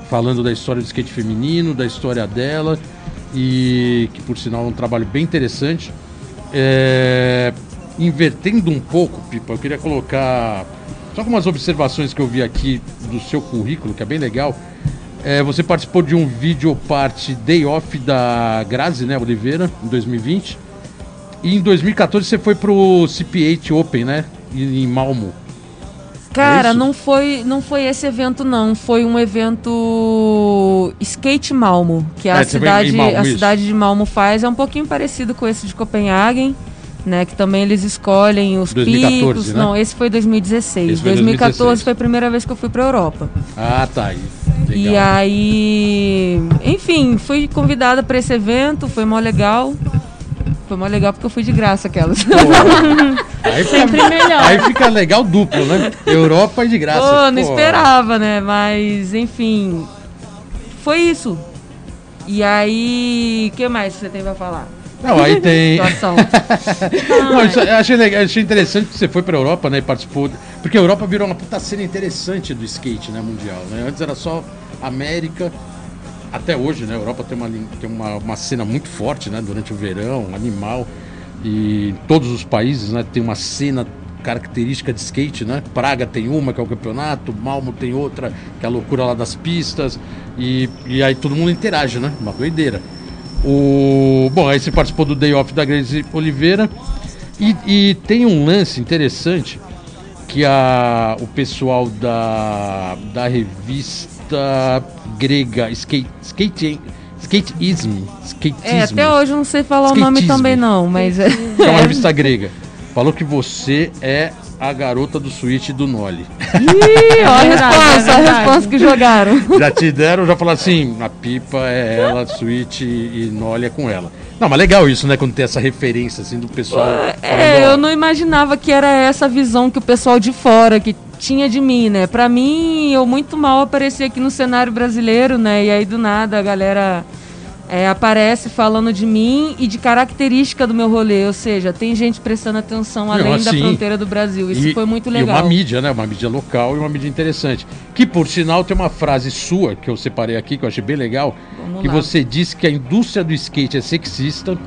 falando da história do skate feminino, da história dela. E que, por sinal, é um trabalho bem interessante. É, invertendo um pouco, Pipa, eu queria colocar só algumas observações que eu vi aqui do seu currículo, que é bem legal. É, você participou de um vídeo parte Day Off da Grazi, né, Oliveira, em 2020. E em 2014 você foi pro CP8 Open, né, em Malmo. Cara, É não foi, não foi esse evento não, foi um evento Skate Malmo, que a É, cidade, Malmo, a isso. cidade de Malmo faz, é um pouquinho parecido com esse de Copenhagen, né, que também eles escolhem os 2014, picos. né? Não, esse foi 2016. Esse foi 2014 2016. foi a primeira vez que eu fui pra Europa. Ah, tá aí. E Legal. aí, enfim, fui convidada para esse evento, foi mó legal. Foi mó legal porque eu fui de graça aquelas. Aí fica, Sempre melhor. aí fica legal duplo, né? Europa e de graça. Pô, não Pô. esperava, né? Mas, enfim, foi isso. E aí, o que mais você tem pra falar? Não, aí tem. Não, isso, eu achei, legal, achei interessante que você foi pra Europa, né? E participou. Porque a Europa virou uma puta cena interessante do skate, né? Mundial. Né? Antes era só América. Até hoje, né? A Europa tem uma, tem uma, uma cena muito forte, né? Durante o verão, animal. E em todos os países, né? Tem uma cena característica de skate, né? Praga tem uma, que é o campeonato. Malmo tem outra, que é a loucura lá das pistas. E, e aí todo mundo interage, né? Uma doideira. O... Bom, aí você participou do Day Off da Grace Oliveira. E, e tem um lance interessante que a, o pessoal da, da revista grega Skate, Skate, Skateism, Skateism, É, até hoje eu não sei falar o nome também não, mas é. é uma revista grega, falou que você é a garota do suíte do Noli. Ih, ó a verdade, resposta, é a resposta que jogaram. Já te deram, já falaram assim, a pipa é ela, suíte e Noli é com ela. Não, mas legal isso, né, quando tem essa referência assim do pessoal. É, ó, eu não imaginava que era essa visão que o pessoal de fora que tinha de mim, né? Pra mim, eu muito mal apareci aqui no cenário brasileiro, né? E aí do nada a galera é, aparece falando de mim e de característica do meu rolê, ou seja, tem gente prestando atenção além da assim, fronteira do Brasil. Isso E- foi muito E legal. uma mídia, né? Uma mídia local e uma mídia interessante. Que, por sinal, tem uma frase sua que eu separei aqui, que eu achei bem legal, Vamos que lá. você disse que a indústria do skate é sexista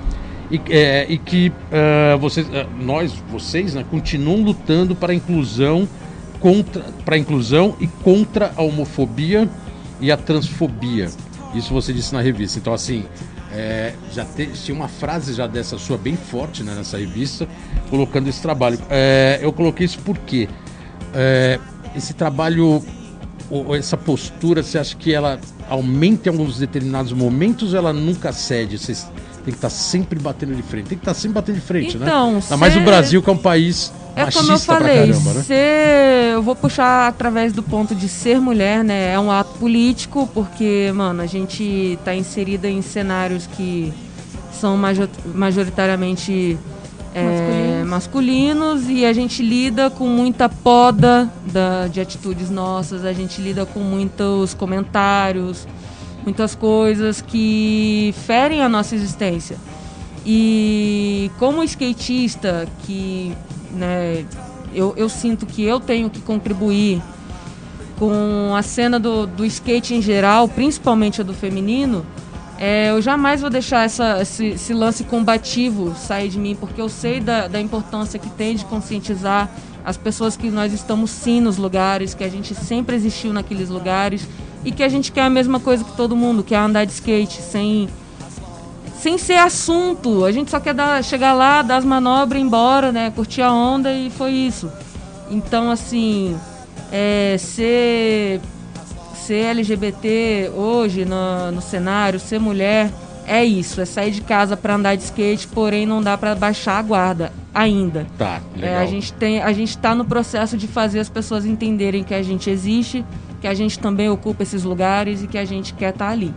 e, é, e que ah, vocês, ah, nós, vocês, né, continuam lutando para a inclusão contra para a inclusão e contra a homofobia e a transfobia. Isso você disse na revista. Então, assim, é, já te, tinha uma frase já dessa sua bem forte né, nessa revista, colocando esse trabalho. É, eu coloquei isso porque é, esse trabalho, ou essa postura, você acha que ela aumenta em alguns determinados momentos ou ela nunca cede? Tem que estar sempre batendo de frente. Tem que estar sempre batendo de frente, então, né? Ainda mais o Brasil, que é um país é machista como eu falei, pra caramba, né? ser, eu vou puxar através do ponto de ser mulher, né? É um ato político, porque, mano, a gente tá inserida em cenários que são major- majoritariamente é, Masculinos. masculinos e a gente lida com muita poda da, de atitudes nossas, a gente lida com muitos comentários, muitas coisas que ferem a nossa existência. E como skatista, que né, eu, eu sinto que eu tenho que contribuir com a cena do, do skate em geral, principalmente a do feminino, é, eu jamais vou deixar essa, esse, esse lance combativo sair de mim, porque eu sei da, da importância que tem de conscientizar as pessoas que nós estamos sim nos lugares, que a gente sempre existiu naqueles lugares e que a gente quer a mesma coisa que todo mundo, que é andar de skate sem sem ser assunto. A gente só quer dar, chegar lá, dar as manobras, ir embora, né? Curtir a onda e foi isso. Então, assim, é, ser, ser LGBT hoje no, no cenário, ser mulher, é isso. É sair de casa para andar de skate, porém não dá para baixar a guarda ainda. Tá, legal. É, a gente tem, a gente está no processo de fazer as pessoas entenderem que a gente existe, que a gente também ocupa esses lugares e que a gente quer estar ali.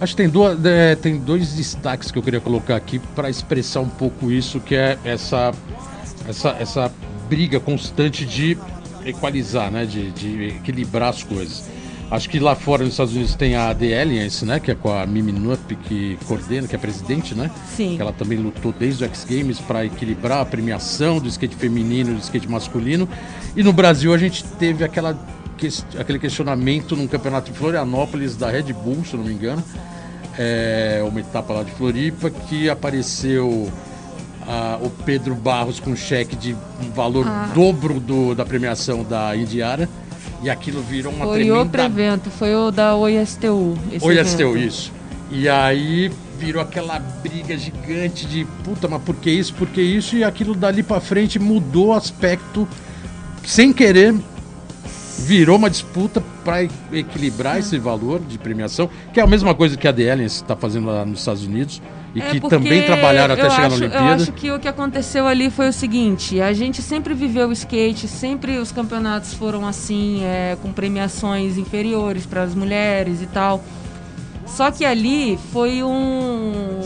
Acho que tem, duas, é, tem dois destaques que eu queria colocar aqui para expressar um pouco isso, que é essa, essa, essa briga constante de equalizar, né? De, de equilibrar as coisas. Acho que lá fora nos Estados Unidos tem a The Alliance, né? Que é com a Mimi Nupp que coordena, que é presidente, né? Sim. Que ela também lutou desde o X Games para equilibrar a premiação do skate feminino e do skate masculino. E no Brasil a gente teve aquela, aquele questionamento num campeonato de Florianópolis da Red Bull, se eu não me engano. É, uma etapa lá de Floripa que apareceu ah, o Pedro Barros com cheque de um valor Ah. dobro do, da premiação da Indiara. E aquilo virou uma Foi tremenda outro evento, foi o da OISTU. esse Oi, evento. Asteu, isso. E aí virou aquela briga gigante de puta, mas por que isso, por que isso? E aquilo dali pra frente mudou o aspecto sem querer. Virou uma disputa para equilibrar esse valor de premiação, que é a mesma coisa que a Alliance está fazendo lá nos Estados Unidos e É que também trabalharam até eu chegar acho, na Eu Olimpíada. acho que o que aconteceu ali foi o seguinte: a gente sempre viveu o skate, sempre os campeonatos foram assim, é, com premiações inferiores para as mulheres e tal. Só que ali foi um,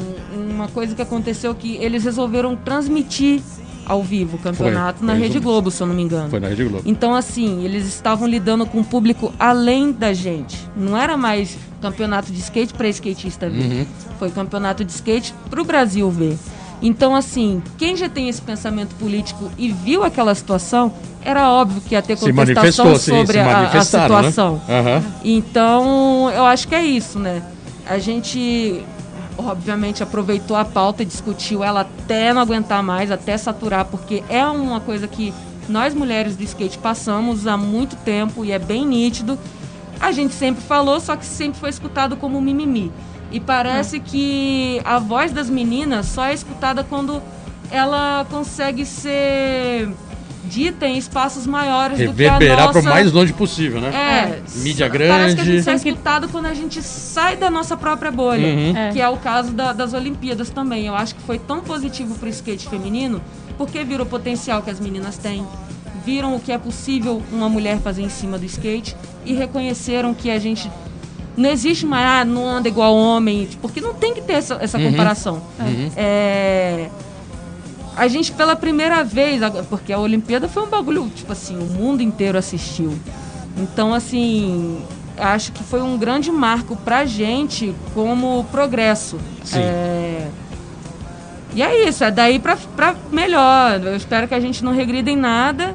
uma coisa que aconteceu que eles resolveram transmitir ao vivo o campeonato Foi, na foi Rede isso. Globo, se eu não me engano. Foi na Rede Globo. Então, assim, eles estavam lidando com um público além da gente. Não era mais campeonato de skate para skatista ver. Uhum. Foi campeonato de skate para o Brasil ver. Então, assim, quem já tem esse pensamento político e viu aquela situação, era óbvio que ia ter contestação sobre a- a, né? situação. Aham. Então, eu acho que é isso, né? A gente, obviamente, aproveitou a pauta e discutiu ela até não aguentar mais, até saturar, porque é uma coisa que nós mulheres do skate passamos há muito tempo e é bem nítido. A gente sempre falou, só que sempre foi escutado como mimimi. E parece que a voz das meninas só é escutada quando ela consegue ser dita em espaços maiores do que a nossa... para o mais longe possível, né? É, Mídia Parece que a gente grande. é escutado quando a gente sai da nossa própria bolha. Uhum. É. Que é o caso da- das Olimpíadas também. Eu acho que foi tão positivo pro skate feminino, porque viram o potencial que as meninas têm, viram o que é possível uma mulher fazer em cima do skate e reconheceram que a gente. Não existe mais, ah, não anda igual homem, porque não tem que ter essa, essa comparação. É, a gente, pela primeira vez, porque a Olimpíada foi um bagulho, tipo assim, o mundo inteiro assistiu. Então, assim, acho que foi um grande marco pra gente como progresso. Sim. É, E é isso, é daí pra, pra melhor. Eu espero que a gente não regrida em nada.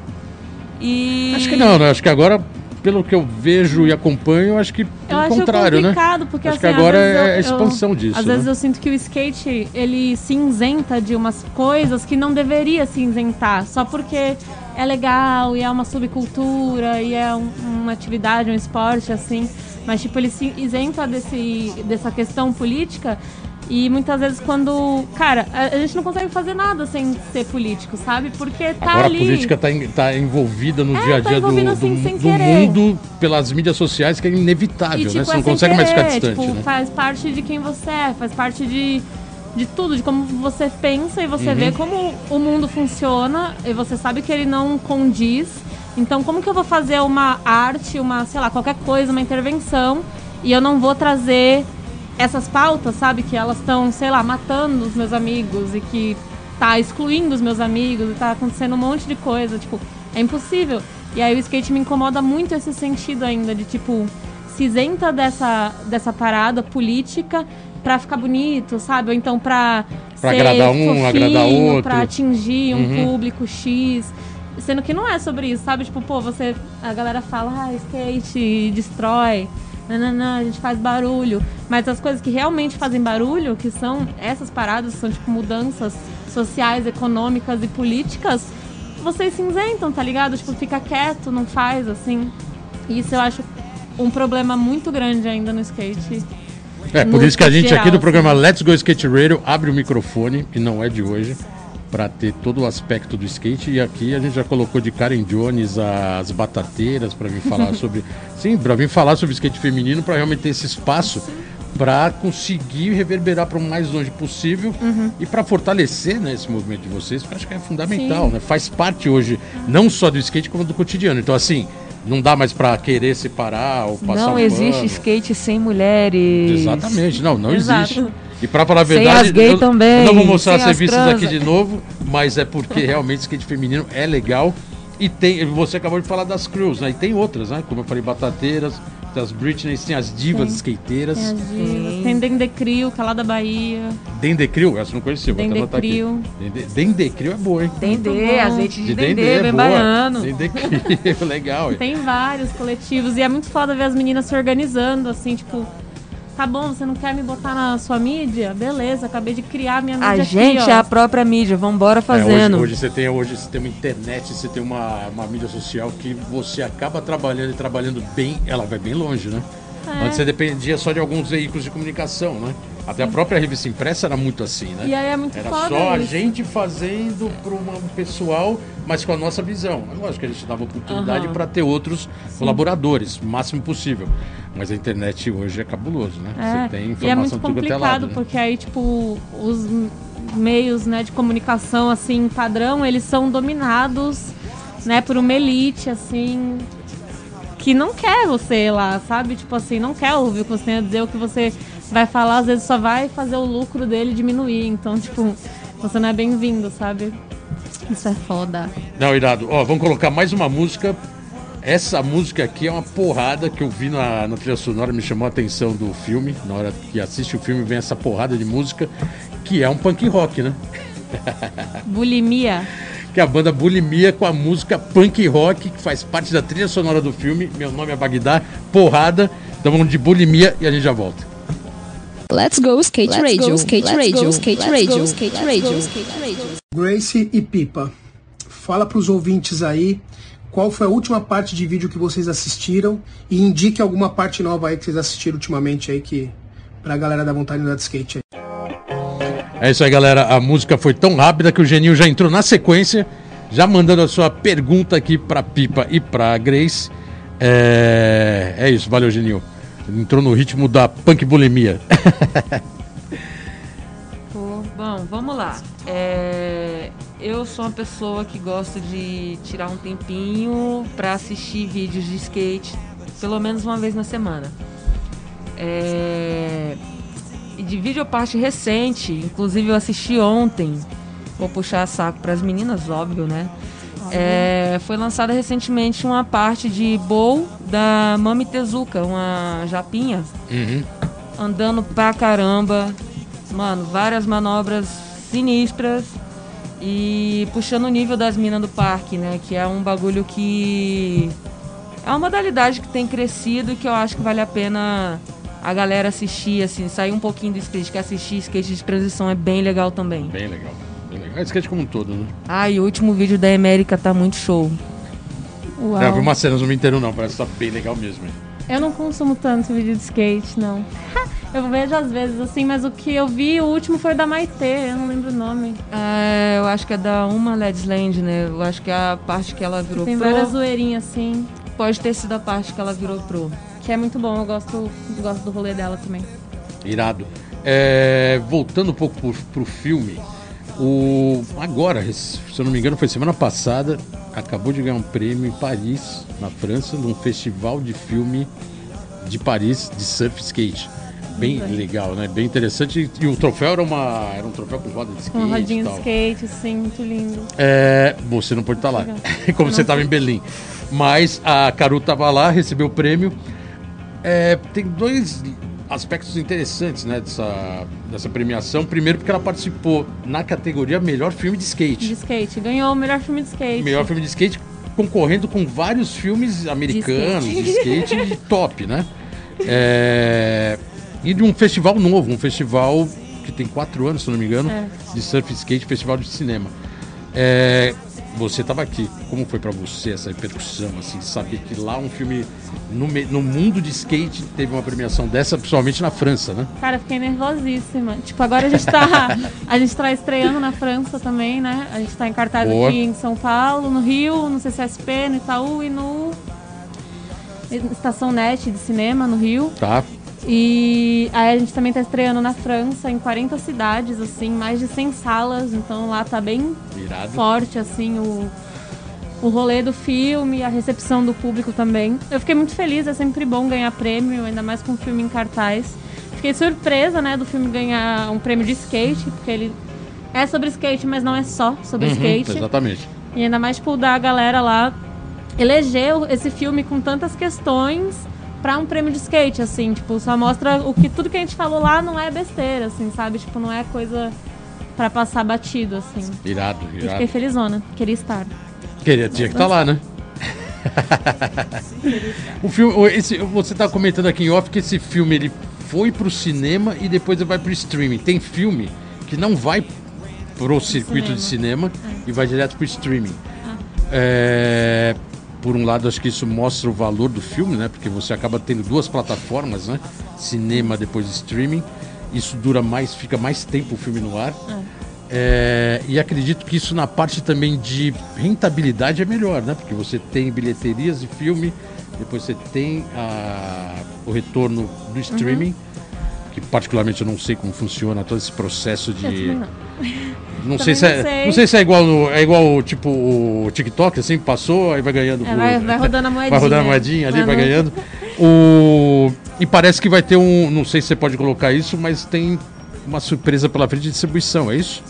E. Acho que não, né? Acho que agora, pelo que eu vejo e acompanho, acho que Eu acho contrário, né? porque Acho que assim, agora às vezes é eu- a expansão eu- disso, Às né? vezes eu sinto que o skate, ele se isenta de umas coisas que não deveria se isentar, só porque é legal e é uma subcultura e é um- uma atividade, um esporte, assim. Mas, tipo, ele se isenta desse, dessa questão política e muitas vezes quando... Cara, a, gente não consegue fazer nada sem ser político, sabe? Porque tá Agora ali... a política está tá envolvida no É, dia a tá dia do, envolvida, do, assim, do querer. mundo pelas mídias sociais, que é inevitável, E, né? tipo, Você é não consegue mais ficar querer, distante, tipo, né? faz parte de quem você é, faz parte de, de tudo, de como você pensa e você Uhum. vê como o mundo funciona e você sabe que ele não condiz. Então, como que eu vou fazer uma arte, uma, sei lá, qualquer coisa, uma intervenção e eu não vou trazer essas pautas, sabe, que elas estão, sei lá, matando os meus amigos e que tá excluindo os meus amigos e tá acontecendo um monte de coisa, tipo, é impossível. E aí o skate me incomoda muito esse sentido ainda de tipo se isenta dessa dessa parada política pra ficar bonito, sabe? Ou então pra Pra ser agradar um, fofinho, agradar outro. pra atingir um Uhum. público X. Sendo que não é sobre isso, sabe? Tipo, pô, você. A galera fala, ah, skate destrói. Nananã, a gente faz barulho. Mas as coisas que realmente fazem barulho, que são essas paradas, são tipo mudanças sociais, econômicas e políticas, vocês se isentam, tá ligado? Tipo, fica quieto, não faz assim. Isso eu acho um problema muito grande ainda no skate. É, por no isso que a gente geral, aqui no assim. programa Let's Go Skate Radio abre o microfone, e não é de hoje, para ter todo o aspecto do skate. E aqui a gente já colocou de Karen Jones as batateiras para vir falar sobre. Sim, para vir falar sobre skate feminino, para realmente ter esse espaço para conseguir reverberar para o mais longe possível Uhum. e para fortalecer né, esse movimento de vocês, que eu acho que é fundamental, Sim. né? Faz parte hoje, não só do skate, como do cotidiano. Então, assim, não dá mais para querer separar ou passar Não um existe pano. skate sem mulheres. Exatamente, não, não Exato. existe. E pra falar a verdade, gay eu, também, eu não vou mostrar sem as as revistas aqui de novo, mas é porque realmente skate feminino é legal. E tem, você acabou de falar das crews, né? E tem outras, né? Como eu falei, batateiras, tem as Britney, tem as divas Tem. skateiras. Tem as divas, Sim. tem Dendecrio, que é lá da Bahia. Dendecrio, essa eu não conhecia, vou até anotar aqui. Dendecrio. Dende- Dendecrio é boa, hein? Dendê, azeite de, De dendê, Dendê, é bem boa. baiano. Dendecrio, legal. hein? Tem vários coletivos e é muito foda ver as meninas se organizando, assim, tipo, tá bom, você não quer me botar na sua mídia? Beleza, acabei de criar minha mídia A aqui, gente ó. é a própria mídia, vambora É, fazendo. hoje, hoje você tem hoje você tem uma internet, você tem uma, uma mídia social que você acaba trabalhando e trabalhando bem, ela vai bem longe, né? É. Antes você dependia só de alguns veículos de comunicação, né? Até a própria revista impressa era muito assim, né? E aí é muito Era só a isso. gente fazendo para um pessoal, mas com a nossa visão. É lógico que a gente dava oportunidade Aham. para ter outros colaboradores, o máximo possível. Mas a internet hoje é cabuloso, né? É, Você tem e é informação muito tudo complicado, lado, né? porque aí, tipo, os meios né, de comunicação, assim, padrão, eles são dominados, né, por uma elite, assim, que não quer você lá, sabe? Tipo assim, não quer ouvir o que você tem a dizer, o que você vai falar, às vezes só vai fazer o lucro dele diminuir. Então, tipo, você não é bem-vindo, sabe? Isso é foda. Não, irado. Ó, vamos colocar mais uma música. Essa música aqui é uma porrada que eu vi na, na trilha sonora, me chamou a atenção do filme. Na hora que assiste o filme, vem essa porrada de música, que é um punk rock, né? Bulimia. Que é a banda Bulimia com a música punk rock, que faz parte da trilha sonora do filme. Meu nome é Bagdá, porrada. Então vamos de Bulimia e a gente já volta. Let's go skate Let's radio, go, skate let's radio, go, skate let's radio, go, skate radio, skate radio. Grace e Pipa, fala para os ouvintes aí qual foi a última parte de vídeo que vocês assistiram e indique alguma parte nova aí que vocês assistiram ultimamente aí que pra galera da vontade de andar de skate aí. É isso aí, galera. A música foi tão rápida que o Geninho já entrou na sequência, já mandando a sua pergunta aqui pra Pipa e pra Grace. É, é isso, valeu, Geninho. Entrou no ritmo da punk bulimia. Bom, vamos lá. É, eu sou uma pessoa que gosta de tirar um tempinho pra assistir vídeos de skate, pelo menos uma vez na semana. É, e de vídeo parte recente, inclusive eu assisti ontem. Vou puxar saco para as meninas, óbvio, né? É, foi lançada recentemente uma parte de Bowl da Mami Tezuka, uma japinha Uhum. andando pra caramba. Mano, várias manobras sinistras e puxando o nível das minas do parque, né? Que é um bagulho que. É uma modalidade que tem crescido e que eu acho que vale a pena a galera assistir, assim, sair um pouquinho do skate, que assistir skate de transição é bem legal também. Bem legal. Bem legal. É skate como um todo, né? Ah, e o último vídeo da América tá muito show. Uau. Já vi umas cenas, não me inteiro não, parece que tá bem legal mesmo. hein? Eu não consumo tanto vídeo de skate, não. eu vejo às vezes assim, mas o que eu vi, o último foi da Maitê, eu não lembro o nome. É, eu acho que é da Uma Leds Land, né? Eu acho que é a parte que ela virou Tem pro. várias zoeirinhas assim, Pode ter sido a parte que ela virou pro. Que é muito bom, eu gosto, gosto do rolê dela também. Irado. É, voltando um pouco pro, pro filme, o agora, se eu não me engano, foi semana passada, acabou de ganhar um prêmio em Paris, na França, num festival de filme de Paris de surf skate. Bem legal, né? Bem interessante. E o troféu era, uma, era um troféu com roda de skate. Com rodinha de skate, assim, muito lindo. É, você não pode estar lá, como você estava em Berlim. Mas a Caru estava lá, recebeu o prêmio. É, tem dois aspectos interessantes né, dessa, dessa premiação. Primeiro, porque ela participou na categoria Melhor Filme de De Skate. skate. Ganhou o melhor filme de skate. Melhor Filme de Skate, concorrendo com vários filmes americanos de skate, de top, né? É, e de um festival novo, um festival que tem quatro anos, se não me engano, É. de surf skate, festival de cinema. É, você estava aqui, como foi pra você essa repercussão, assim, saber que lá um filme no, no mundo de skate teve uma premiação dessa, principalmente na França, né? Cara, eu fiquei nervosíssima. Tipo, agora a gente tá. a gente tá estreando na França também, né? A gente tá em cartaz Boa. aqui em São Paulo, no Rio, no CCSP, no Itaú e no. Estação Net de cinema no Rio. Tá? E aí a gente também tá estreando na França, em 40 cidades, assim, mais de 100 salas. Então lá tá bem Irado. forte, assim, o, o rolê do filme, a recepção do público também. Eu fiquei muito feliz, é sempre bom ganhar prêmio, ainda mais com um filme em cartaz. Fiquei surpresa, né, do filme ganhar um prêmio de skate, porque ele é sobre skate, mas não é só sobre Uhum, skate. exatamente. E ainda mais, tipo, da galera lá elegeu esse filme com tantas questões pra um prêmio de skate, assim, tipo, só mostra o que tudo que a gente falou lá não é besteira, assim, sabe? Tipo, não é coisa pra passar batido, assim. Irado, E irado. fiquei felizona, queria estar. Queria, tinha que estar lá, né? o filme, esse, você tá comentando aqui em off que esse filme ele foi pro cinema e depois ele vai pro streaming. Tem filme que não vai pro circuito de cinema e vai direto pro streaming. É, por um lado, acho que isso mostra o valor do filme, né? Porque você acaba tendo duas plataformas, né? Cinema depois streaming. Isso dura mais, fica mais tempo o filme no ar. É, e acredito que isso na parte também de rentabilidade é melhor, né? Porque você tem bilheterias de filme, depois você tem a- o retorno do streaming, que particularmente eu não sei como funciona todo esse processo de. Não. Sei, se é, não sei. não sei se é igual no, é igual tipo o TikTok, assim, passou, aí vai ganhando. É, vai- vai rodando a moedinha. Vai rodando a moedinha ali, Vai ganhando. O, e parece que vai ter um. Não sei se você pode colocar isso, mas tem uma surpresa pela frente de distribuição, é isso?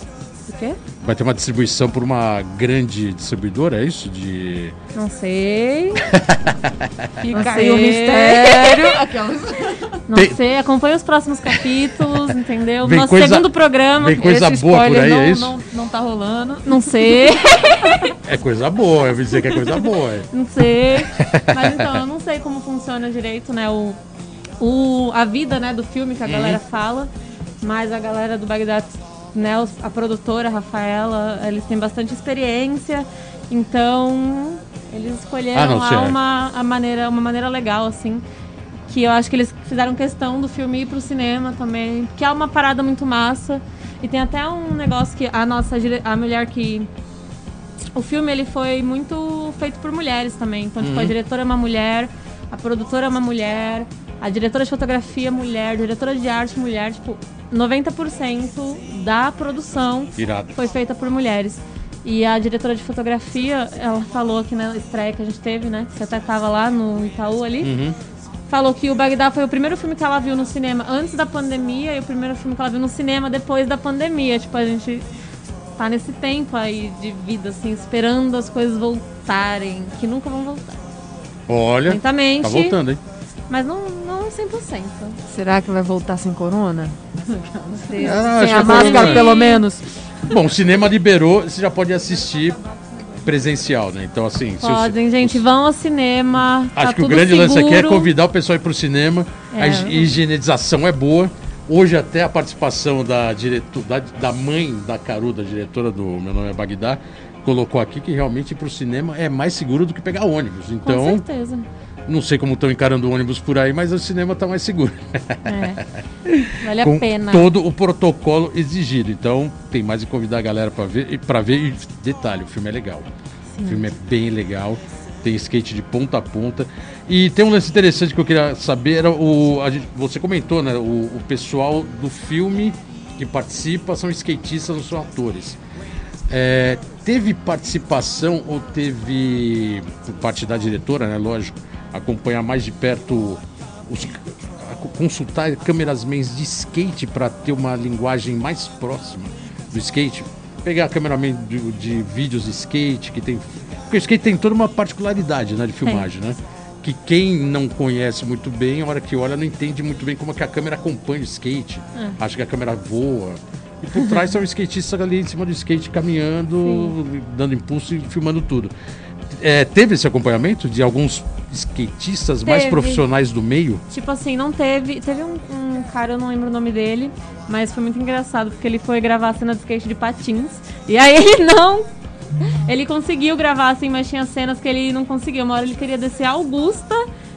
O quê? Vai ter uma distribuição por uma grande distribuidora, é isso? De. Não sei. Fica aí o mistério. Aquelas... Não Tem- sei. Acompanha os próximos capítulos, entendeu? Vem Nosso coisa- segundo programa. vem coisa Esse boa por spoiler aí, não, é isso? Não, não tá rolando. Não sei. É coisa boa, eu vou dizer que é coisa boa. é. Não sei. Mas então, eu não sei como funciona direito, né? O, o, a vida né, do filme que a galera fala. Mas a galera do Bagdad, né, a produtora, a Rafaela, eles têm bastante experiência. Então, eles escolheram Ah, lá certo. uma, a maneira, uma maneira legal, assim. Que eu acho que eles fizeram questão do filme ir pro cinema também. Que é uma parada muito massa. E tem até um negócio que a nossa a mulher que o filme ele foi muito feito por mulheres também. Então, tipo, a diretora é uma mulher, a produtora é uma mulher, a diretora de fotografia mulher, diretora de arte mulher. Tipo, 90% da produção Irado. foi feita por mulheres. E a diretora de fotografia, ela falou aqui na estreia que a gente teve, né? Que você até tava lá no Itaú ali. Uhum. Falou que o Bagdá foi o primeiro filme que ela viu no cinema antes da pandemia e o primeiro filme que ela viu no cinema depois da pandemia. Tipo, a gente tá nesse tempo aí de vida, assim, esperando as coisas voltarem, que nunca vão voltar. Olha, Lentamente, tá voltando, hein? mas não, não 100%. Será que vai voltar sem corona? Ah, acho sem a a máscara, corona- pelo menos. Bom, o cinema liberou, você já pode assistir presencial, né? Então, assim. se o- Podem, gente, os- vão ao cinema. Acho tá que o grande lance aqui é seguro. convidar o pessoal a ir pro cinema. A É. higi- higienização é boa. Hoje até a participação da, direto, da, da mãe da Caru, da diretora do Meu Nome é Bagdá, colocou aqui que realmente ir pro cinema é mais seguro do que pegar ônibus. Com Então, certeza. Não sei como estão encarando o ônibus por aí, mas o cinema tá mais seguro. É. Vale com a pena. todo o protocolo exigido. Então, tem mais de convidar a galera para ver. E para ver, e detalhe, o filme é legal. O filme é bem legal. Tem skate de ponta a ponta. E tem um lance interessante que eu queria saber. Era o, gente- você comentou, né? O, o pessoal do filme que participa são skatistas, não são atores. É, teve participação ou teve, por parte da diretora, né? Lógico, acompanhar mais de perto os, consultar câmeras-mans de skate para ter uma linguagem mais próxima do skate. Pegar cameraman de, de vídeos de skate, que tem. Porque o skate tem toda uma particularidade né, de filmagem, né? Que quem não conhece muito bem, a hora que olha, não entende muito bem como é que a câmera acompanha o skate. Acha que a câmera voa. E por trás são skatistas ali em cima do skate caminhando, dando impulso e filmando tudo. É, teve esse acompanhamento de alguns skatistas mais Teve. profissionais do meio? Tipo assim, não teve. Teve um, um cara, eu não lembro o nome dele, mas foi muito engraçado, porque ele foi gravar a cena de skate de patins. E aí ele não. Ele conseguiu gravar, assim, mas tinha cenas que ele não conseguiu. Uma hora ele queria descer a Augusta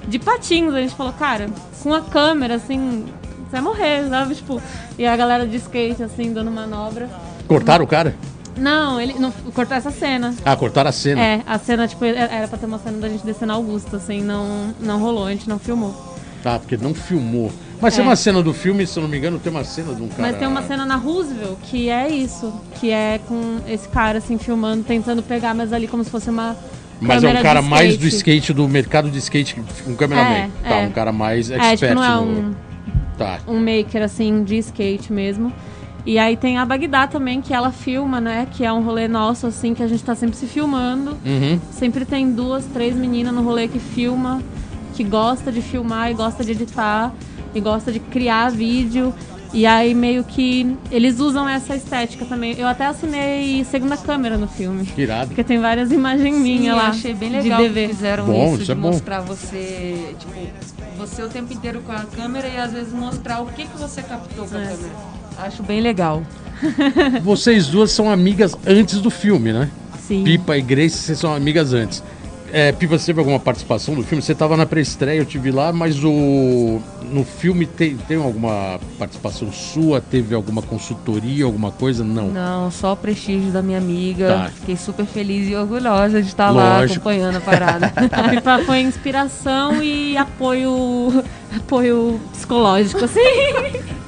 de patins. A gente falou, cara, com a câmera, assim, você vai morrer, sabe? Tipo, e a galera de skate, assim, dando manobra. Cortaram o cara? Não, ele não cortou essa cena. Ah, cortaram a cena. É, a cena, tipo, era pra ter uma cena da gente descendo a Augusta, assim, não, não rolou, a gente não filmou. Tá, porque não filmou. Mas tem É. uma cena do filme, se eu não me engano, tem uma cena de um cara. Mas tem uma cena na Roosevelt que é isso, que é com esse cara assim filmando, tentando pegar, mas ali como se fosse uma Mas é um cara mais do skate. do mercado de skate, um cameraman. É, tá, é. um cara mais expert É, tipo, não é no- um, Tá. um maker assim de skate mesmo. E aí tem a Bagdá também, que ela filma, né? Que é um rolê nosso, assim, que a gente tá sempre se filmando. Uhum. Sempre tem duas, três meninas no rolê que filma, que gosta de filmar e gosta de editar e gosta de criar vídeo. E aí meio que eles usam essa estética também. Eu até assinei segunda câmera no filme. Que irado. Porque tem várias imagens minhas eu lá. achei bem de legal que DV. fizeram Bom, isso, isso é de bom. mostrar você, tipo, você o tempo inteiro com a câmera e às vezes mostrar o que, que você captou com a É. câmera. Acho bem legal. Vocês duas são amigas antes do filme, né? Sim. Pipa e Grace, vocês são amigas antes. É, Pipa, você teve alguma participação no filme? Você estava na pré-estreia, eu te vi lá, mas o no filme tem, tem alguma participação sua? Teve alguma consultoria, alguma coisa? Não. Não, só o prestígio da minha amiga. Tá. Fiquei super feliz e orgulhosa de estar lá Lógico. acompanhando a parada. A Pipa foi inspiração e apoio, apoio psicológico, assim.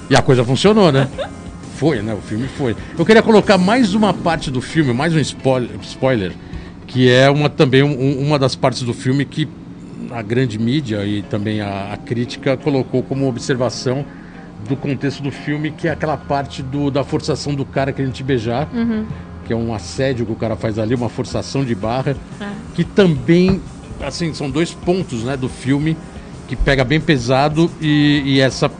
E a coisa funcionou, né? Foi, né? O filme foi. Eu queria colocar mais uma parte do filme, mais um spoiler, spoiler que é uma, também um- uma das partes do filme que a grande mídia e também a, a crítica colocou como observação do contexto do filme, que é aquela parte do, da forçação do cara querendo te beijar, que é um assédio que o cara faz ali, uma forçação de barra, É. que também, assim, são dois pontos né, do filme que pega bem pesado e, e essa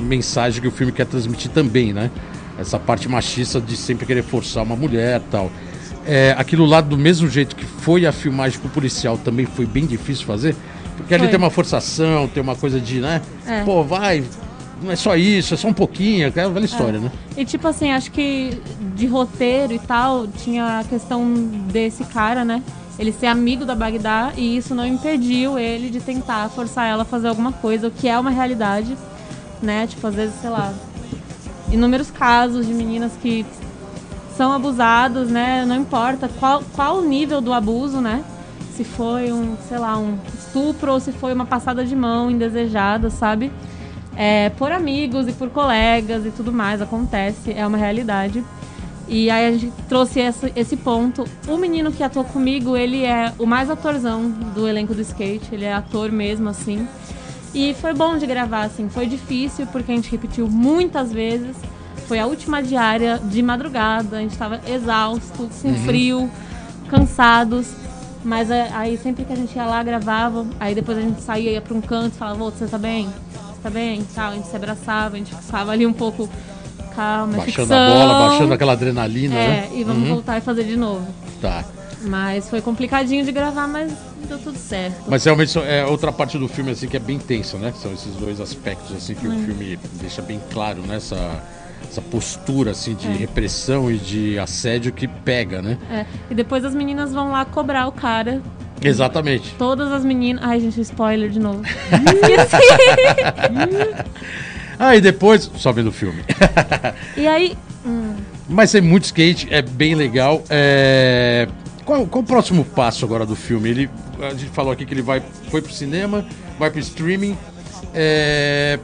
mensagem que o filme quer transmitir também, né? Essa parte machista de sempre querer forçar uma mulher tal. É, aquilo lá, do mesmo jeito que foi a filmagem com o policial, também foi bem difícil fazer. Porque ali Foi. tem uma forçação, tem uma coisa de, né? É. Pô, vai, não é só isso, é só um pouquinho, aquela velha história, né? E tipo assim, acho que de roteiro e tal, tinha a questão desse cara, né? Ele ser amigo da Bagdá e isso não impediu ele de tentar forçar ela a fazer alguma coisa, o que é uma realidade, né? Tipo, às vezes, sei lá, inúmeros casos de meninas que são abusadas, né? Não importa qual, qual o nível do abuso, né? Se foi um, sei lá, um estupro ou se foi uma passada de mão indesejada, sabe? É, por amigos e por colegas e tudo mais, acontece, é uma realidade. E aí a gente trouxe esse, esse ponto. O menino que atuou comigo, ele é o mais atorzão do elenco do skate, ele é ator mesmo, assim. E foi bom de gravar, assim, foi difícil porque a gente repetiu muitas vezes. Foi a última diária de madrugada, a gente estava exausto, com frio, cansados. Mas é, aí sempre que a gente ia lá, gravava, aí depois a gente saía, ia pra um canto e falava, "Ô, você tá bem? Você tá bem? Tal, a gente se abraçava, a gente ficava ali um pouco calma, Baixando ficção. a bola, baixando aquela adrenalina, É, né? e vamos Uhum. voltar e fazer de novo. Tá. Mas foi complicadinho de gravar, mas deu tudo certo. Mas realmente é outra parte do filme assim que é bem tensa, né? São esses dois aspectos assim que o filme deixa bem claro, né? Essa, essa postura assim de repressão e de assédio que pega, né? É. E depois as meninas vão lá cobrar o cara. Exatamente. Todas as meninas. Ai, gente, spoiler de novo. Ah, e depois, só vendo o filme. e aí. Mas tem muito skate, é bem legal. É... Qual, qual o próximo passo agora do filme? Ele, a gente falou aqui que ele vai, foi pro cinema, vai pro streaming. É...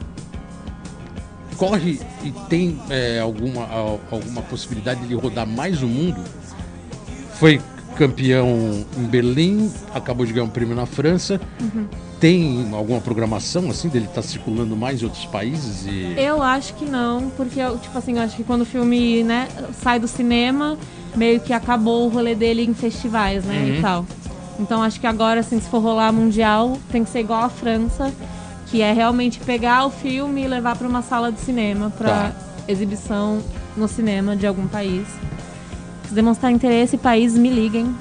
Corre e tem é, alguma, al- alguma possibilidade de ele rodar mais o mundo? Foi campeão em Berlim, acabou de ganhar um prêmio na França. Tem alguma programação assim dele estar circulando mais em outros países? E... Eu acho que não, porque, eu, tipo assim, eu acho que quando o filme, né, sai do cinema, meio que acabou o rolê dele em festivais, né, Uhum. e tal. Então acho que agora, assim, se for rolar mundial, tem que ser igual a França, que é realmente pegar o filme e levar para uma sala de cinema, para Tá. exibição no cinema de algum país. Se demonstrar interesse, países me liguem.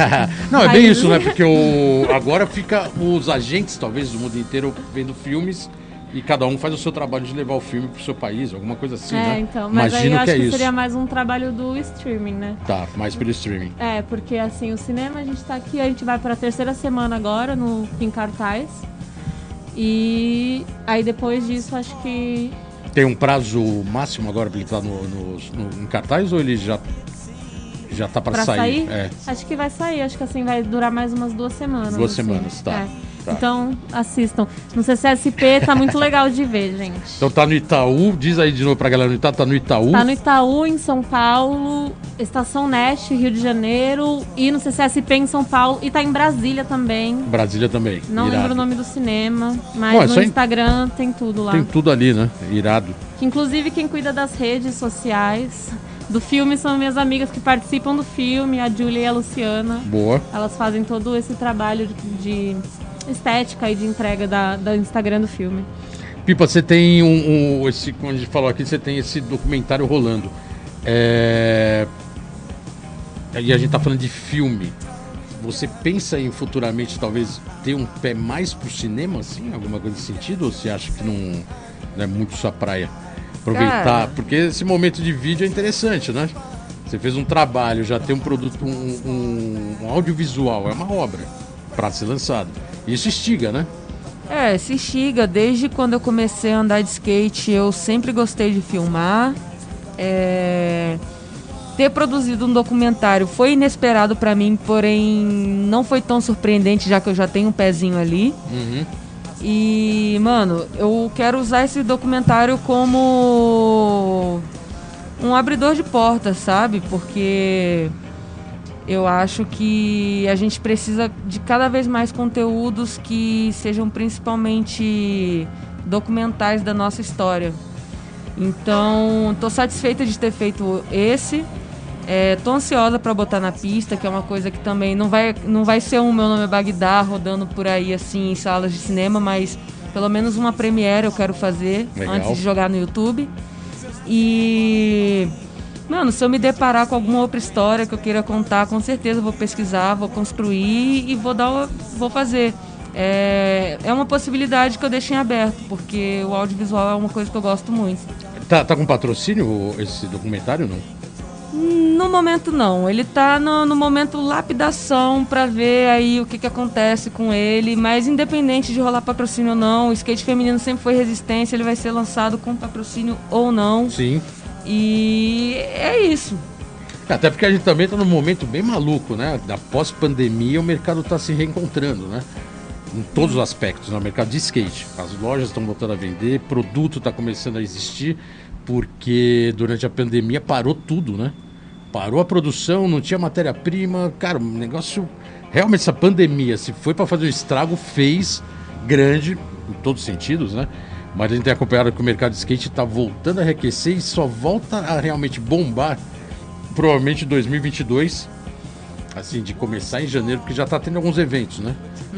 Não, é bem isso, né? Porque o... agora fica os agentes, talvez, do mundo inteiro vendo filmes e cada um faz o seu trabalho de levar o filme pro seu país, alguma coisa assim, é, né? então. Mas aí Imagino eu que acho é que isso. seria mais um trabalho do streaming, né? Tá, mais pelo streaming. É, porque assim, o cinema a gente tá aqui, a gente vai pra terceira semana agora no em cartaz. E aí depois disso acho que. Tem um prazo máximo agora pra ele estar no, no, no- em cartaz ou ele já, já tá pra, Pra sair? É. Acho que vai sair, acho que assim vai durar mais umas duas semanas. Duas assim. semanas, tá, É. tá. Então, assistam. No CCSP tá muito legal de ver, gente. Então tá no Itaú, diz aí de novo pra galera no Itaú, tá no Itaú. Tá no Itaú, em São Paulo, Estação Neste, Rio de Janeiro, e no CCSP em São Paulo, e tá em Brasília também. Brasília também. Não irado. lembro o nome do cinema, mas Bom, é no em- Instagram tem tudo lá. Tem tudo ali, né? Irado. Que inclusive quem cuida das redes sociais do filme são minhas amigas que participam do filme, a Júlia e a Luciana. Boa. Elas fazem todo esse trabalho de estética e de entrega da, da Instagram do filme. Pipa, você tem um, um- esse, como a gente falou aqui, você tem esse documentário rolando. É... E a gente tá falando de filme. Você pensa em futuramente talvez ter um pé mais pro cinema, assim, alguma coisa nesse sentido? Ou você acha que não, não é muito sua praia? Aproveitar, Cara. porque esse momento de vídeo é interessante, né? Você fez um trabalho, já tem um produto, um, um- um audiovisual, é uma obra para ser lançado. Isso estiga, né? É, se instiga. Desde quando eu comecei a andar de skate, eu sempre gostei de filmar. É, Ter produzido um documentário foi inesperado pra mim, porém não foi tão surpreendente, já que eu já tenho um pezinho ali. Uhum. E, mano, eu quero usar esse documentário como um abridor de portas, sabe? Porque eu acho que a gente precisa de cada vez mais conteúdos que sejam principalmente documentais da nossa história. Então, tô satisfeita de ter feito esse. É, tô ansiosa para botar na pista, que é uma coisa que também não vai, não vai ser um meu nome é Bagdá rodando por aí assim em salas de cinema, mas pelo menos uma premiere eu quero fazer Legal. antes de jogar no YouTube. E mano, se eu me deparar com alguma outra história que eu queira contar, com certeza eu vou pesquisar, vou construir e vou dar, vou fazer. É, é uma possibilidade que eu deixo em aberto, porque o audiovisual é uma coisa que eu gosto muito. Tá, tá com patrocínio esse documentário não? No momento não, ele tá no, no momento lapidação pra ver aí o que, que acontece com ele, mas independente de rolar patrocínio ou não, o skate feminino sempre foi resistência, ele vai ser lançado com patrocínio ou não. Sim. E é isso. Até porque a gente também tá num momento bem maluco, né? Da pós-pandemia o mercado tá se reencontrando, né? Em todos os aspectos, né? O mercado de skate. As lojas estão voltando a vender, produto está começando a existir, porque durante a pandemia parou tudo, né? Parou a produção, não tinha matéria-prima. Cara, um negócio. Realmente, essa pandemia, se foi para fazer um estrago, fez grande, em todos os sentidos, né? Mas a gente tem acompanhado que o mercado de skate está voltando a aquecer e só volta a realmente bombar provavelmente 2022, assim, de começar em janeiro, porque já está tendo alguns eventos, né?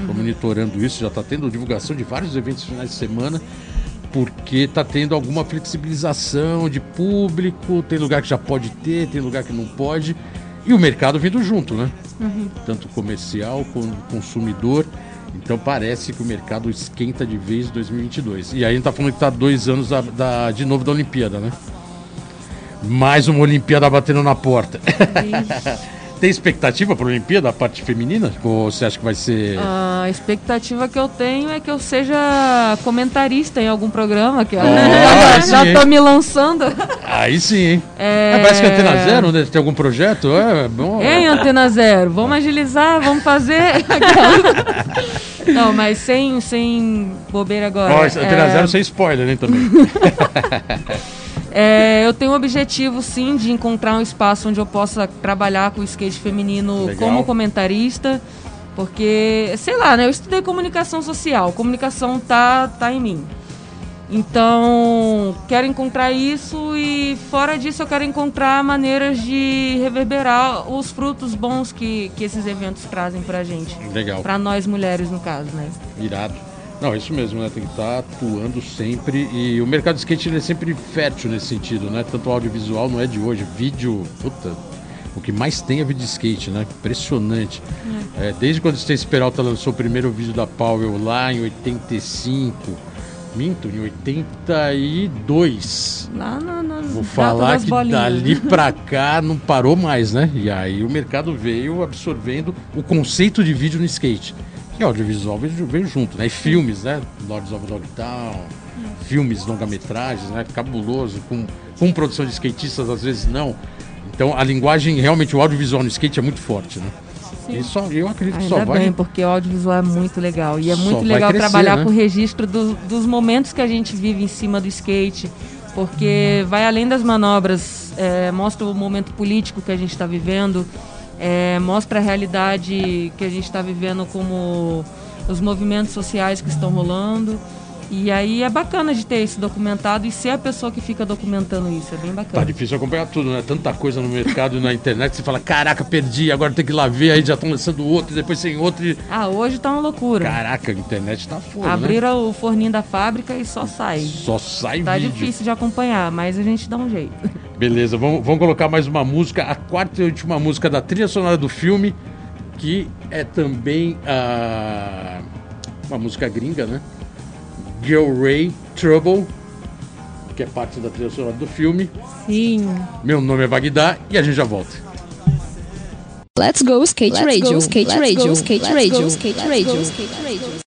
Tô monitorando isso, já está tendo divulgação de vários eventos finais de semana, porque está tendo alguma flexibilização de público, tem lugar que já pode ter, tem lugar que não pode, E o mercado vindo junto, né? Tanto comercial como consumidor. Então parece que o mercado esquenta de vez em 2022. E aí a gente tá falando que tá dois anos da- da- de novo da Olimpíada, né? Mais uma Olimpíada batendo na porta. Tem expectativa para a Olimpíada, a parte feminina? Ou você acha que vai ser. A expectativa que eu tenho é que eu seja comentarista em algum programa, que eu Ah, já tô me lançando. Aí sim, hein? É... Ah, parece que a Antena Zero, né? Tem algum projeto? É, bom. Hein, Antena Zero? Vamos agilizar, vamos fazer. Não, mas sem, sem bobeira agora. Ó, Antena É, Zero sem spoiler, né? Também. é, eu tenho o objetivo, sim, de encontrar um espaço onde eu possa trabalhar com o skate feminino Legal. como comentarista. Porque, sei lá, né? Eu estudei comunicação social. Comunicação tá, tá em mim. Então, quero encontrar isso e fora disso eu quero encontrar maneiras de reverberar os frutos bons que, que esses eventos trazem pra gente. Legal. Pra nós mulheres, no caso, né? Irado. Não, isso mesmo, né? Tem que estar atuando sempre. E o mercado de skate ele é sempre fértil nesse sentido, né? Tanto o audiovisual não é de hoje. Vídeo, puta, o que mais tem é vídeo de skate, né? Impressionante. É, desde quando o Stacy Peralta lançou o primeiro vídeo da Powell lá em 85, minto, em 82. Lá na, nas Vou falar que bolinhas. dali pra cá não parou mais, né? E aí o mercado veio absorvendo o conceito de vídeo no skate. Que audiovisual veio, veio junto, né? E filmes, né? Lords of Dogtown, filmes, longa-metragens, né? Cabuloso, com, com produção de skatistas, às vezes não. Então a linguagem, realmente, o audiovisual no skate é muito forte, né? E só, eu acredito que só Ainda vai. bem, porque o audiovisual é muito legal. E é Só muito legal crescer, trabalhar né? com o registro do- dos momentos que a gente vive em cima do skate. Porque vai além das manobras, é, mostra o momento político que a gente está vivendo, é, mostra a realidade que a gente está vivendo como os movimentos sociais que estão rolando. E aí é bacana de ter isso documentado e ser a pessoa que fica documentando isso. É bem Tá bacana. difícil acompanhar tudo, né? Tanta coisa no mercado e na internet, você fala, caraca, perdi, agora tem que ir lá ver, aí já estão lançando outro, depois tem outro. e- Ah, hoje tá uma loucura. Caraca, a internet tá foda, né? Abriram o forninho da fábrica e só sai. Só sai Tá vídeo. difícil de acompanhar, mas a gente dá um jeito. Beleza, vamos, vamos colocar mais uma música, a quarta e última música da trilha sonora do filme, que é também a... uma música gringa, né? Girl Ray Trouble, que é parte da trilha sonora do filme. Sim. Meu nome é Bagdá e a gente já volta. Let's go skate Let's radio, go, skate let's radio, go, skate let's radio, go, skate radio, skate radio.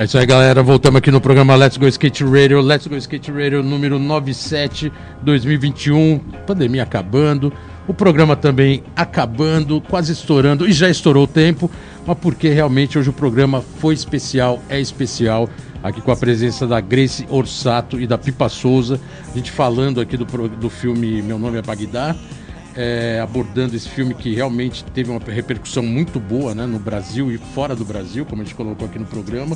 É isso aí, galera. Voltamos aqui no programa Let's Go Skate Radio. Let's Go Skate Radio número 97 2021. Pandemia acabando. O programa também acabando, quase estourando e já estourou o tempo, mas porque realmente hoje o programa foi especial, é especial, aqui com a presença da Grace Orsato e da Pipa Souza, a gente falando aqui do, do filme Meu Nome é Bagdá, é, abordando esse filme que realmente teve uma repercussão muito boa né, no Brasil e fora do Brasil, como a gente colocou aqui no programa.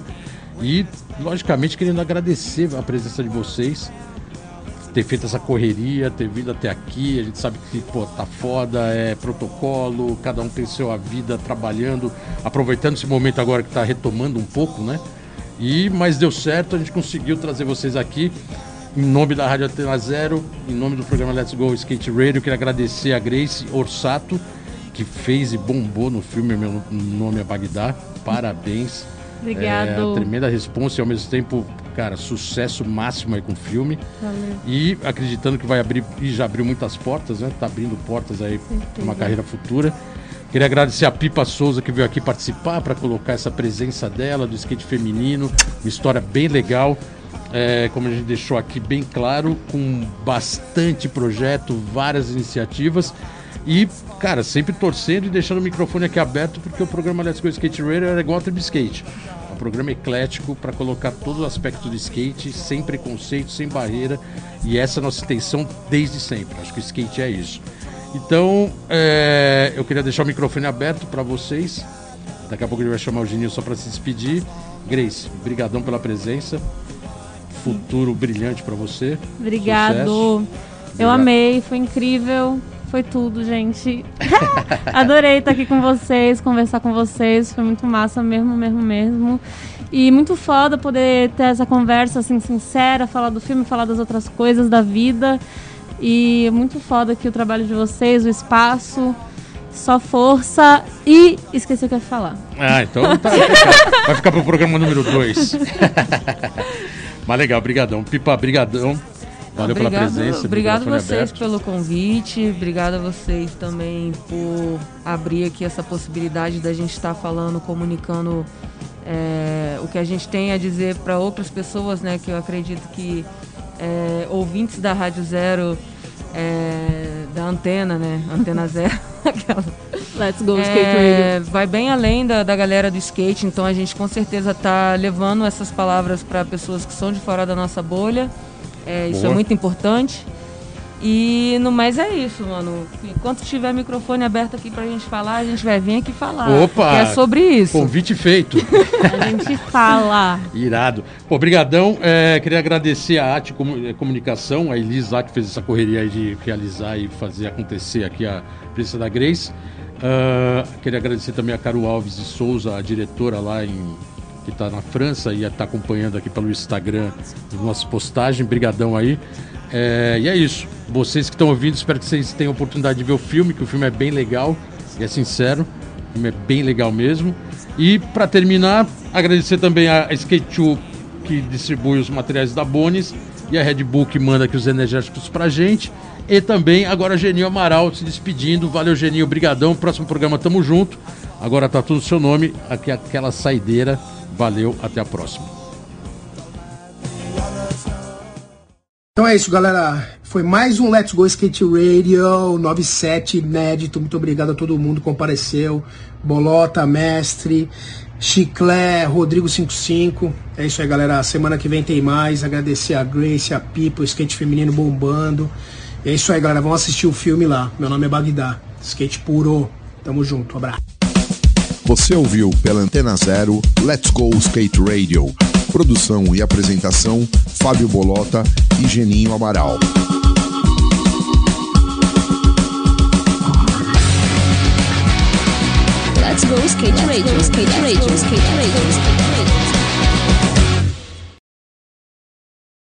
E, logicamente, querendo agradecer a presença de vocês, ter feito essa correria, ter vindo até aqui. A gente sabe que pô, tá foda, é protocolo, cada um tem sua vida trabalhando, aproveitando esse momento agora que tá retomando um pouco, né? E, mas deu certo, a gente conseguiu trazer vocês aqui. Em nome da Rádio Antena Zero, em nome do programa Let's Go Skate Radio, queria agradecer a Grace Orsato, que fez e bombou no filme Meu Nome é Bagdá. Parabéns. Obrigado. É, tremenda responsa e ao mesmo tempo, cara, sucesso máximo aí com o filme. Valeu. E acreditando que vai abrir, e já abriu muitas portas, né? Tá abrindo portas aí para uma carreira futura. Queria agradecer a Pipa Souza que veio aqui participar para colocar essa presença dela do skate feminino, uma história bem legal. É, como a gente deixou aqui bem claro, com bastante projeto, várias iniciativas. E, cara, sempre torcendo e deixando o microfone aqui aberto, porque o programa Let's Go Skate Radio era igual a Trib Skate. É um programa eclético para colocar todos os aspectos do skate, sem preconceito, sem barreira. E essa é a nossa intenção desde sempre. Acho que o skate é isso. Então, é, eu queria deixar o microfone aberto para vocês. Daqui a pouco ele vai chamar o Gininho só para se despedir. Grace, brigadão pela presença. Futuro brilhante para você. Obrigado. Sucesso. Eu amei, foi incrível. Foi tudo, gente. Adorei estar aqui com vocês, conversar com vocês. Foi muito massa mesmo, mesmo, mesmo. E muito foda poder ter essa conversa assim sincera, falar do filme, falar das outras coisas da vida. E muito foda aqui o trabalho de vocês, o espaço. Só força e esqueci o que eu ia falar. Ah, então tá. Vai ficar pro programa número 2. Mas legal, brigadão. Pipa, brigadão. Valeu Obrigado, pela presença. Obrigado vocês aberto. pelo convite. Obrigado a vocês também por abrir aqui essa possibilidade da gente estar falando, comunicando é, o que a gente tem a dizer para outras pessoas, né? Que eu acredito que é, ouvintes da Rádio Zero, é, da Antena, né? Antena Zero. aquela. Let's go, skate É, radio. vai bem além da, da galera do skate, então a gente com certeza tá levando essas palavras para pessoas que são de fora da nossa bolha. É, isso é muito importante. E no mais é isso, mano. Enquanto tiver microfone aberto aqui pra gente falar, a gente vai vir aqui falar. Opa! É sobre isso. Convite feito. A gente fala. Irado. Pô, brigadão. É, queria agradecer a Arte eh, Comunicação, a Elis lá que fez essa correria aí de realizar e fazer acontecer aqui a presença da Grace. Ah, queria agradecer também a Caro Alves de Souza, a diretora lá em que está na França e está acompanhando aqui pelo Instagram as nossas postagens. Brigadão aí. É, e é isso. Vocês que estão ouvindo, espero que vocês tenham a oportunidade de ver o filme, que o filme é bem legal e é sincero. O filme é bem legal mesmo. E para terminar, agradecer também a Skate que distribui os materiais da Bonis e a Red Bull que manda aqui os energéticos pra gente. E também agora Genil Amaral se despedindo. Valeu, Genil, brigadão. Próximo programa tamo junto. Agora tá tudo no seu nome, aqui aquela saideira. Valeu, até a próxima. Então é isso, galera. Foi mais um Let's Go Skate Radio 97 inédito. Muito obrigado a todo mundo que compareceu. Bolota, Mestre, Chiclé, Rodrigo 55. É isso aí, galera. Semana que vem tem mais. Agradecer a Grace, a Pipa, o skate feminino bombando. É isso aí, galera. Vamos assistir o filme lá. Meu nome é Bagdá. Skate puro. Tamo junto. Abraço. Você ouviu pela Antena Zero Let's Go Skate Radio. Produção e apresentação Fábio Bolota e Geninho Amaral. Let's go skate radio, skate radio, skate radio, skate radio.